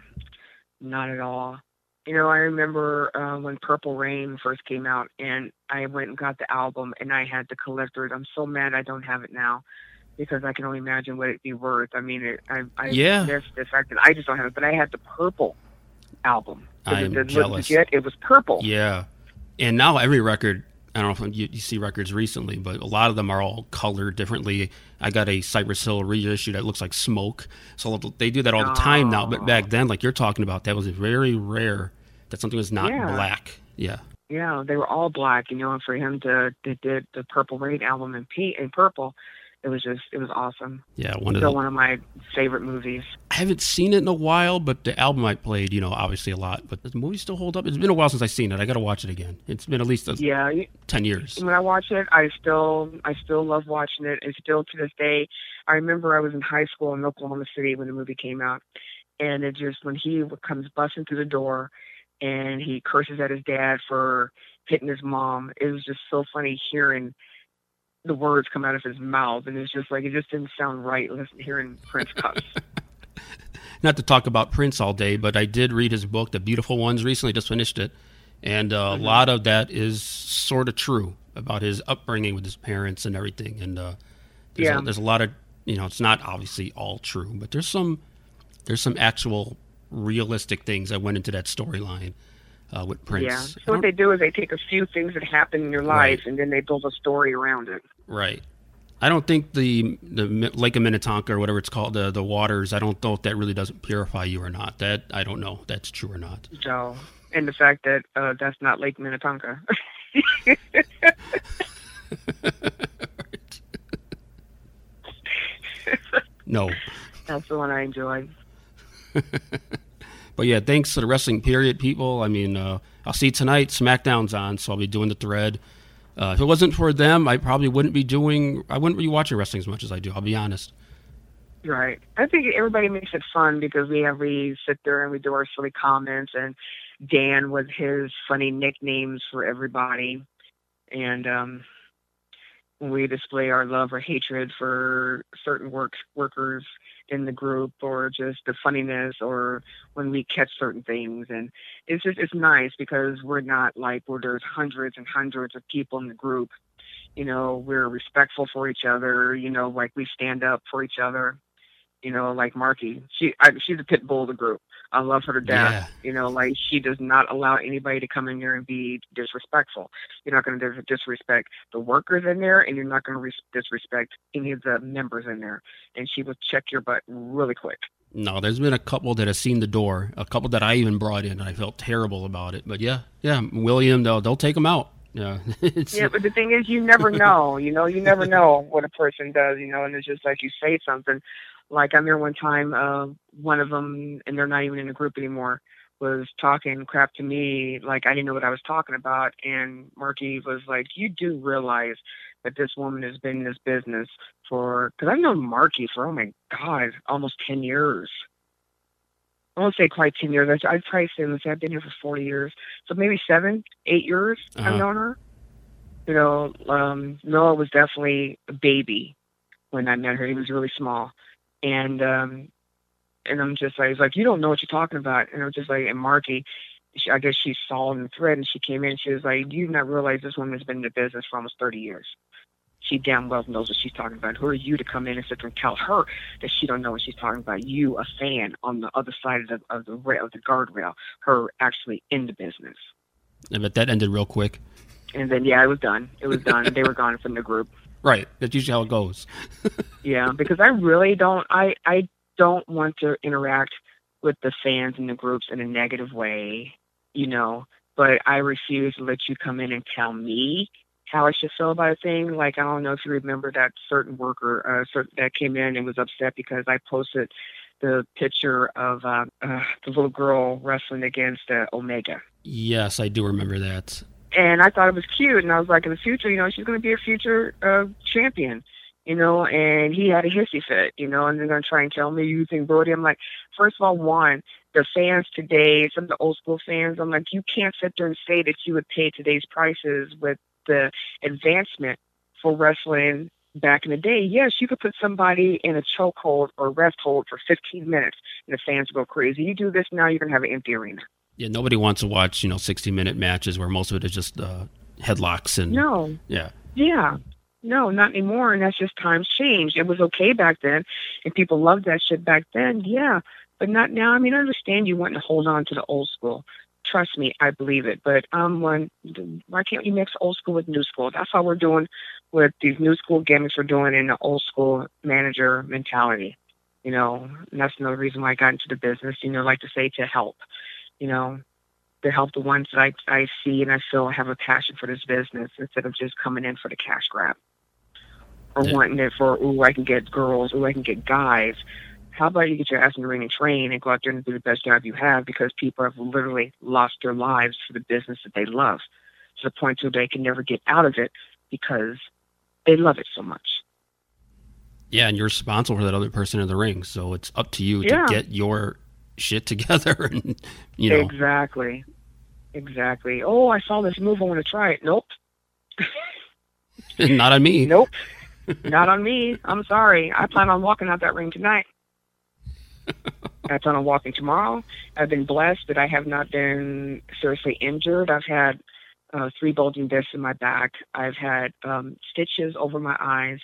not at all. You know, I remember uh, when Purple Rain first came out, and I went and got the album, and I had the collector. I'm so mad I don't have it now, because I can only imagine what it'd be worth. I mean, it, I, I Yeah. miss the fact that I just don't have it, but I had the Purple album. I am it, jealous. Legit, it was purple. Yeah, and now every record. I don't know if you, you see records recently, but a lot of them are all colored differently. I got a Cypress Hill reissue that looks like smoke. So they do that all the time now. But back oh. then, like you're talking about, that was very rare that something was not Yeah. black. Yeah. Yeah, they were all black, you know, and for him to they did the Purple Rain album in pink and purple, it was just it was awesome. Yeah, one of Still the, one of my favorite movies. I haven't seen it in a while, but the album I played, you know, obviously a lot. But the movie still hold up. It's been a while since I've seen it. I got to watch it again. It's been at least a, Yeah, ten years. when I watch it, I still I still love watching it, and still to this day, I remember I was in high school in Oklahoma City when the movie came out, and it just when he comes busting through the door, and he curses at his dad for hitting his mom, it was just so funny hearing the words come out of his mouth, and it's just like it just didn't sound right listening hearing Prince cuss. Not to talk about Prince all day, but I did read his book, The Beautiful Ones, recently. Just finished it, and uh, a lot of that is sort of true about his upbringing with his parents and everything. And uh, there's, Yeah. a, there's a lot of you know, it's not obviously all true, but there's some there's some actual realistic things that went into that storyline uh, with Prince. yeah. So what they do is they take a few things that happen in your Right. life, and then they build a story around it. Right. I don't think the the Lake of Minnetonka or whatever it's called the the waters. I don't know if that really doesn't purify you or not. That I don't know. if That's true or not. So, and the fact that uh, that's not Lake Minnetonka. No. that's the one I enjoyed. But yeah, thanks to the wrestling period, people. I mean, uh, I'll see tonight. SmackDown's on, so I'll be doing the thread. Uh, if it wasn't for them, I probably wouldn't be doing. I wouldn't be watching wrestling as much as I do. I'll be honest. Right. I think everybody makes it fun because we have we sit there and we do our silly comments and Dan with his funny nicknames for everybody, and um, we display our love or hatred for certain work workers in the group or just the funniness or when we catch certain things. And it's just it's nice because we're not like where there's hundreds and hundreds of people in the group. You know we're respectful for each other you know like we stand up for each other you know like marky. She I, she's a pit bull of the group i love her to death Yeah. you know like she does not allow anybody to come in here and be disrespectful you're not going to disrespect the workers in there and you're not going to res- disrespect any of the members in there and she will check your butt really quick No, there's been a couple that have seen the door. A couple that I even brought in. and I felt terrible about it. But yeah, yeah, William, they'll they'll take him out. Yeah. Yeah, but the thing is, you never know. You know, you never know what a person does. You know, and it's just like you say something. Like I remember one time, uh, one of them, and they're not even in the group anymore, was talking crap to me. Like I didn't know what I was talking about, and Marky was like, "You do realize that this woman has been in this business for? Because I've known Marky for oh my god, almost ten years." I won't say quite ten years. I'd probably say let's say I've been here for forty years, so maybe seven, eight years. Uh-huh. I've known her you know, um, Noah was definitely a baby when I met her. He was really small, and um, and I'm just like, he's like, you don't know what you're talking about, and I was just like, and Marky, she, I guess she saw in the thread, and she came in, and she was like, you do not realize this woman's been in the business for almost 30 years? She damn well knows what she's talking about. Who are you to come in and sit there and tell her that she don't know what she's talking about? You, a fan on the other side of the of the rail, of the guardrail, her actually in the business. And but that ended real quick. And then yeah, it was done. It was done. they were gone from the group. Right. That's usually how it goes. Yeah, because I really don't. I I don't want to interact with the fans and the groups in a negative way, you know. But I refuse to let you come in and tell me how I should feel about a thing. Like I don't know if you remember that certain worker uh, certain, that came in and was upset because I posted the picture of uh, uh, the little girl wrestling against uh, Omega. Yes, I do remember that. And I thought it was cute. And I was like, in the future, you know, she's going to be a future uh, champion, you know. And he had a hissy fit, you know, and they're going to try and tell me think Brody. I'm like, first of all, one, the fans today, some of the old school fans, I'm like, you can't sit there and say that you would pay today's prices with the advancement for wrestling back in the day. Yes, you could put somebody in a chokehold or rest hold for 15 minutes, and the fans will go crazy. You do this now, you're going to have an empty arena. Yeah, nobody wants to watch, you know, 60 minute matches where most of it is just uh, headlocks and No, yeah. Yeah. No, not anymore. And that's just times changed. It was okay back then, and people loved that shit back then. Yeah, but not now. I mean, I understand you want to hold on to the old school. Trust me, I believe it. But um, when why can't you mix old school with new school? That's how we're doing with these new school gimmicks. We're doing in the old school manager mentality. You know, and that's another reason why I got into the business. You know, like to say to help. You know, to help the ones that I, I see and I feel have a passion for this business instead of just coming in for the cash grab. or Yeah. wanting it for ooh I can get girls, ooh I can get guys. How about you get your ass in the ring and train and go out there and do the best job you have because people have literally lost their lives for the business that they love to the point where they can never get out of it because they love it so much. Yeah, and you're responsible for that other person in the ring, so it's up to you Yeah. to get your shit together and you know Exactly. Exactly. Oh, I saw this move. I want to try it. Nope. not on me. Nope. Not on me. I'm sorry. I plan on walking out that ring tonight. I plan on walking tomorrow. I've been blessed that I have not been seriously injured. I've had uh, three bulging discs in my back. I've had um, stitches over my eyes.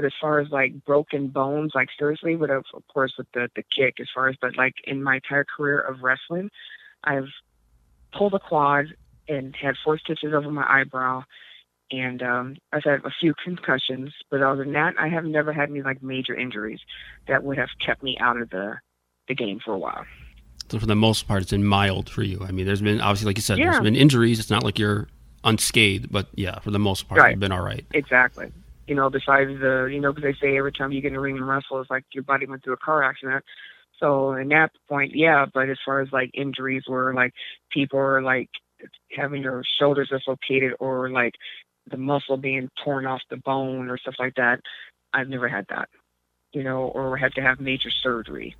But as far as like broken bones, like seriously, with of of course with the the kick, as far as but like in my entire career of wrestling, I've pulled a quad and had four stitches over my eyebrow and um, I've had a few concussions, but other than that, I have never had any like major injuries that would have kept me out of the the game for a while. So for the most part, it's been mild for you. I mean, there's been obviously, like you said, Yeah. there's been injuries. It's not like you're unscathed, but yeah, for the most part, Right. you've been all right. Exactly. You know, besides the, you know, because they say every time you get in the ring and wrestle, it's like your body went through a car accident. So in that point, yeah. But as far as like injuries, where like people are like having their shoulders dislocated or like the muscle being torn off the bone or stuff like that, I've never had that. You know, or had to have major surgery.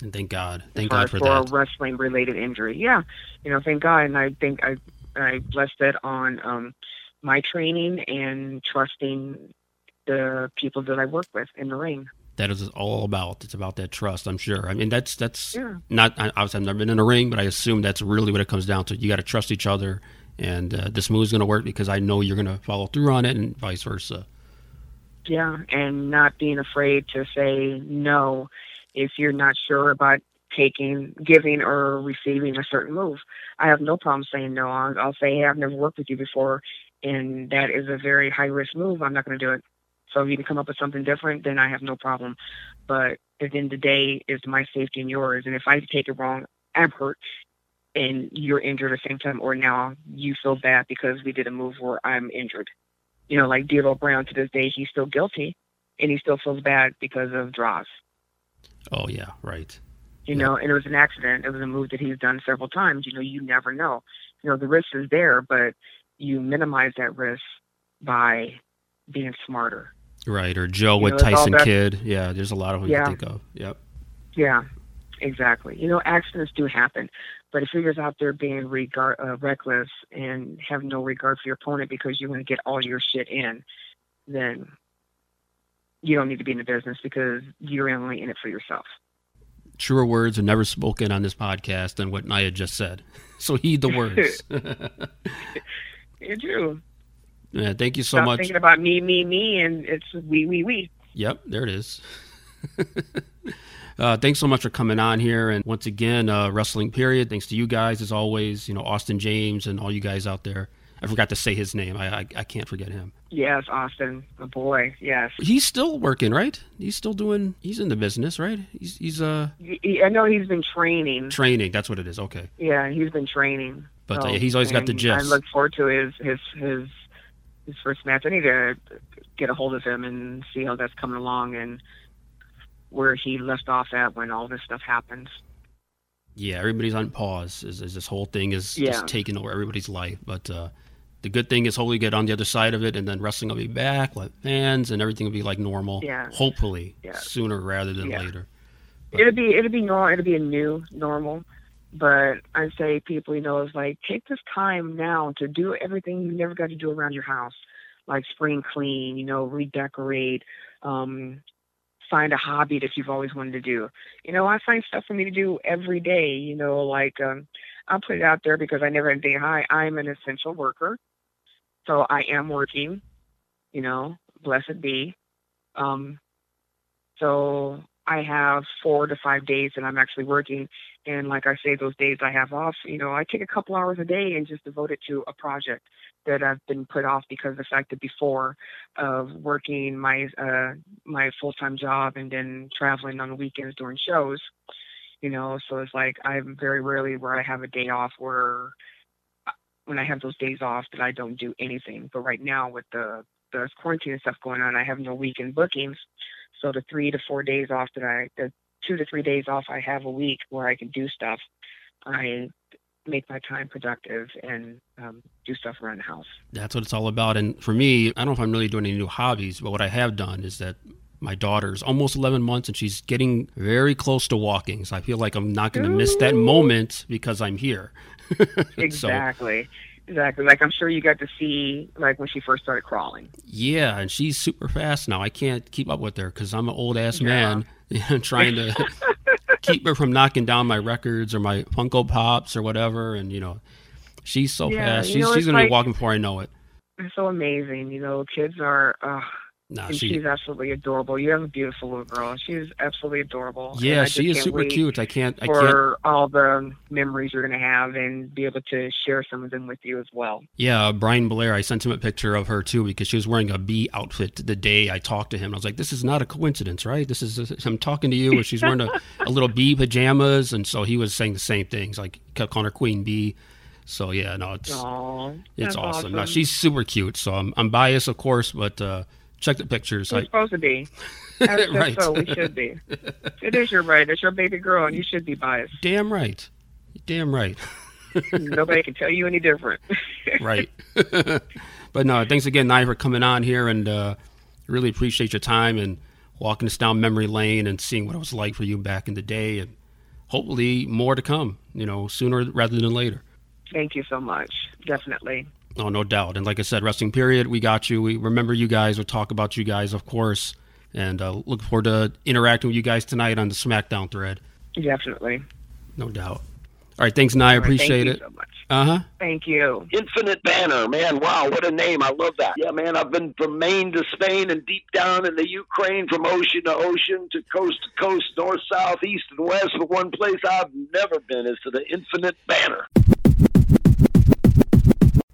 And thank God, thank God for as that. a wrestling related injury. Yeah, you know, thank God, and I think I I blessed that on um, my training and trusting the people that I work with in the ring. That is all about. It's about that trust. I'm sure. I mean, that's that's Yeah. not. I- Obviously, I've never been in a ring, but I assume that's really what it comes down to. You got to trust each other, and uh, this is going to work because I know you're going to follow through on it, and vice versa. Yeah, and not being afraid to say no if you're not sure about taking, giving, or receiving a certain move. I have no problem saying no. I'll, I'll say, hey, I've never worked with you before, and that is a very high risk move. I'm not going to do it. So if you can come up with something different, then I have no problem. But at the end of the day, it's my safety and yours. And if I take it wrong, I'm hurt, and you're injured at the same time, or now you feel bad because we did a move where I'm injured you know, like D'Lo Brown to this day, he's still guilty, and he still feels bad because of Droz. Oh yeah, right. You Yeah. know, and it was an accident. It was a move that he's done several times. You know, you never know. You know, the risk is there, but you minimize that risk by being smarter. Right, or Joe You with know, Tyson Kidd. Yeah, there's a lot of them Yeah. you think of. Yep. Yeah, exactly. You know, accidents do happen, but if you're just out there being regard uh, reckless and have no regard for your opponent because you want to get all your shit in, then you don't need to be in the business because you're only in it for yourself. Truer words are never spoken on this podcast than what Nyah just said. So heed the words. You do. Yeah, thank you so Stop much. thinking about me, me, me, and it's we, we, we. Yep, there it is. uh, thanks so much for coming on here, and once again, uh, wrestling period. Thanks to you guys as always. You know Austin James and all you guys out there. I forgot to say his name. I I, I can't forget him. Yes, Austin, a boy. Yes, He's still working, right? He's still doing. He's in the business, right? He's he's uh He- I know he's been training. training. That's what it is. Okay, Yeah, he's been training. but So, uh, he's always got the gist. I look forward to his his his his first match. I need to get a hold of him and see how that's coming along and where he left off at when all this stuff happens. yeah, everybody's on pause as, as this whole thing is Yeah. just taking over everybody's life. But uh, the good thing is, hopefully, get on the other side of it, and then wrestling will be back, let fans, and everything will be like normal. Yeah. Hopefully, Yeah. sooner rather than Yeah. later. It'll be it'll be normal. It'll be a new normal. But I say people, you know, it's like take this time now to do everything you never got to do around your house, like spring clean, you know, redecorate, um, find a hobby that you've always wanted to do. You know, I find stuff for me to do every day. You know, like um, I'll put it out there because I never day high. I'm an essential worker, so I am working. You know, blessed be. Um, so I have four to five days that I'm actually working. And like I say, those days I have off, you know, I take a couple hours a day and just devote it to a project that I've been put off because of the fact that before of working my uh my full time job and then traveling on the weekends during shows, you know, so it's like I'm very rarely where I have a day off where uh, when I have those days off that I don't do anything. But right now with the the quarantine and stuff going on, I have no weekend bookings. So the three to four days off that I, the two to three days off I have a week where I can do stuff, I make my time productive and um, do stuff around the house. That's what it's all about. And for me, I don't know if I'm really doing any new hobbies, but what I have done is that my daughter's almost 11 months and she's getting very close to walking. So I feel like I'm not going to miss that moment because I'm here. exactly. so, exactly. Like I'm sure you got to see like when she first started crawling. Yeah, and she's super fast now. I can't keep up with her because I'm an old ass yeah. man trying to keep her from knocking down my records or my Funko Pops or whatever. And you know, she's so yeah, fast. She's know, she's gonna like, be walking before I know it. It's so amazing. You know, kids are. Uh, no, she, she's absolutely adorable. You have a beautiful little girl. She's absolutely adorable. Yeah, she is super cute. I can't. I for can't... all the memories you're going to have and be able to share some of them with you as well. Yeah, Brian Blair. I sent him a picture of her too because she was wearing a bee outfit the day I talked to him. I was like, "This is not a coincidence, right? This is a, I'm talking to you." And she's wearing a, a little bee pajamas, and so he was saying the same things. Like kept calling her Queen Bee. So yeah, no, it's Aww, it's awesome. awesome. No, she's super cute. So I'm I'm biased, of course, but. uh Check the pictures. We're I... supposed to be. right. So we should be. It is your right. It's your baby girl, and you should be biased. Damn right. Damn right. Nobody can tell you any different. right. but no, thanks again, Nye, for coming on here, and uh, really appreciate your time and walking us down memory lane and seeing what it was like for you back in the day, and hopefully more to come. You know, sooner rather than later. Thank you so much. Definitely. Oh, no doubt. And like I said, Wrestling Period, we got you. We remember you guys. We'll talk about you guys, of course. And uh, look forward to interacting with you guys tonight on the SmackDown thread. Definitely. No doubt. All right. Thanks, Nyah. Appreciate it. so much. Uh huh. Thank you. Infinite Banter, man. Wow, what a name. I love that. Yeah, man. I've been from Maine to Spain and deep down in the Ukraine, from ocean to ocean to coast to coast, north, south, east, and west. But one place I've never been is to the Infinite Banter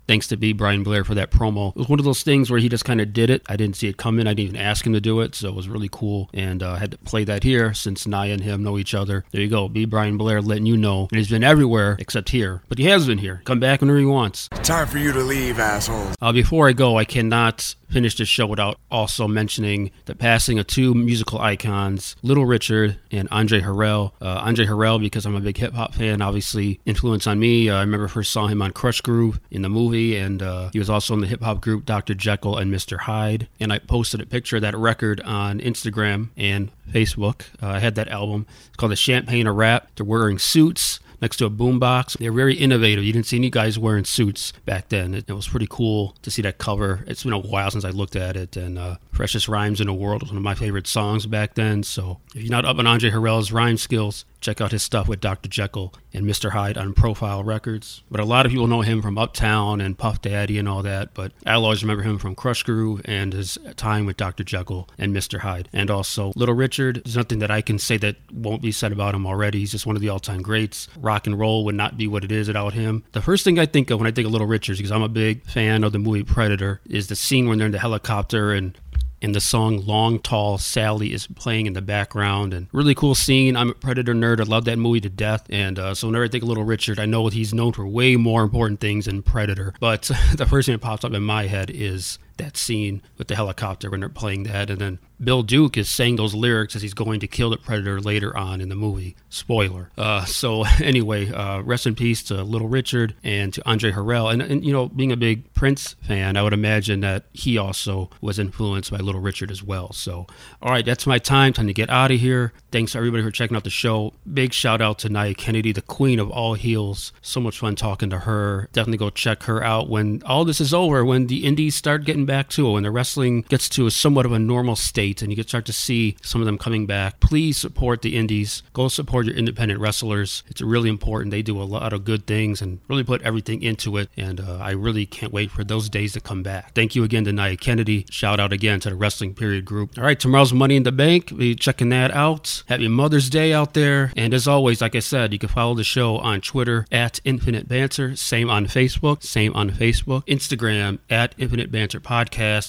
thanks to B. Brian Blair for that promo. It was one of those things where he just kind of did it. I didn't see it coming. I didn't even ask him to do it, so it was really cool. And uh, I had to play that here since Nyah and him know each other. There you go. B. Brian Blair letting you know. And he's been everywhere except here, but he has been here. Come back whenever he wants. Time for you to leave, asshole. Uh, before I go, I cannot finish the show without also mentioning the passing of two musical icons, Little Richard and Andre Harrell. Uh, Andre Harrell, because I'm a big hip hop fan, obviously influence on me. Uh, I remember first saw him on Krush Groove in the movie, and uh, he was also in the hip hop group Dr. Jekyll and Mr. Hyde. And I posted a picture of that record on Instagram and Facebook. Uh, I had that album. It's called The Champagne of Rap. They're wearing suits next to a boombox. They're very innovative. You didn't see any guys wearing suits back then. It, it, was pretty cool to see that cover. It's been a while since I looked at it, and uh, Freshest Rhymes in the World was one of my favorite songs back then. So if you're not up on Andre Harrell's rhyme skills, check out his stuff with Dr. Jekyll and Mr. Hyde on Profile Records. But a lot of people know him from Uptown and Puff Daddy and all that, but I'll always remember him from Krush Groove and his time with Dr. Jekyll and Mr. Hyde. And also Little Richard, there's nothing that I can say that won't be said about him already. He's just one of the all-time greats. Rock and roll would not be what it is without him. The first thing I think of when I think of Little Richard, because I'm a big fan of the movie Predator, is the scene when they're in the helicopter and and the song Long Tall Sally is playing in the background and really cool scene. I'm a Predator nerd. I love that movie to death. And uh, so whenever I think of Little Richard, I know he's known for way more important things than Predator. But the first thing that pops up in my head is that scene with the helicopter when they're playing that. And then Bill Duke is saying those lyrics as he's going to kill the Predator later on in the movie. Spoiler. Uh, so anyway, uh, rest in peace to Little Richard and to Andre Harrell. And, and, you know, being a big Prince fan, I would imagine that he also was influenced by Little Richard as well. So, all right, that's my time. Time to get out of here. Thanks everybody for checking out the show. Big shout out to Nyah Kennedy, the queen of all heels. So much fun talking to her. Definitely go check her out when all this is over, when the indies start getting back to it, when the wrestling gets to a somewhat of a normal state and you can start to see some of them coming back. Please support the indies. Go support your independent wrestlers. It's really important. They do a lot of good things and really put everything into it. And uh, I really can't wait for those days to come back. Thank you again to Nyah Kennedy. Shout out again to the Wrestling Period group. All right, tomorrow's Money in the Bank. Be checking that out. Happy Mother's Day out there. And as always, like I said, you can follow the show on Twitter at Infinite Banter. Same on Facebook. Same on Facebook. Instagram at Infinite Banter Podcast.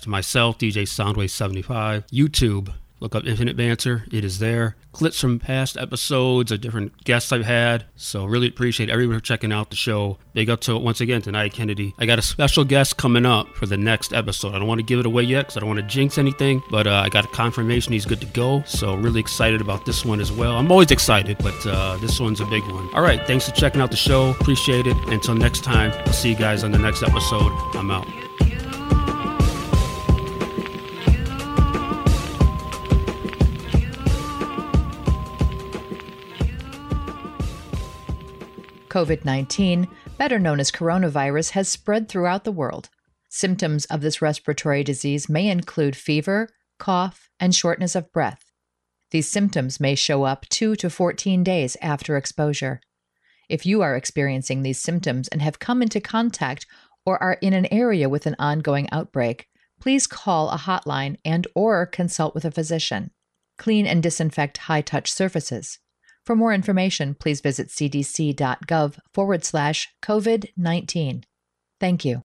Myself, DJ Soundwave 75. YouTube YouTube Look up Infinite Banter. It is there. Clips from past episodes of different guests I've had. So really appreciate everyone for checking out the show. Big up to it once again tonight, Kennedy. I got a special guest coming up for the next episode. I don't want to give it away yet because I don't want to jinx anything, but uh, I got a confirmation he's good to go. So really excited about this one as well. I'm always excited, but uh, this one's a big one. All right, thanks for checking out the show. Appreciate it. Until next time, I'll see you guys on the next episode. I'm out. COVID 19, better known as coronavirus, has spread throughout the world. Symptoms of this respiratory disease may include fever, cough, and shortness of breath. These symptoms may show up 2 to 14 days after exposure. If you are experiencing these symptoms and have come into contact or are in an area with an ongoing outbreak, please call a hotline and or consult with a physician. Clean and disinfect high-touch surfaces. For more information, please visit cdc.gov forward slash COVID 19. Thank you.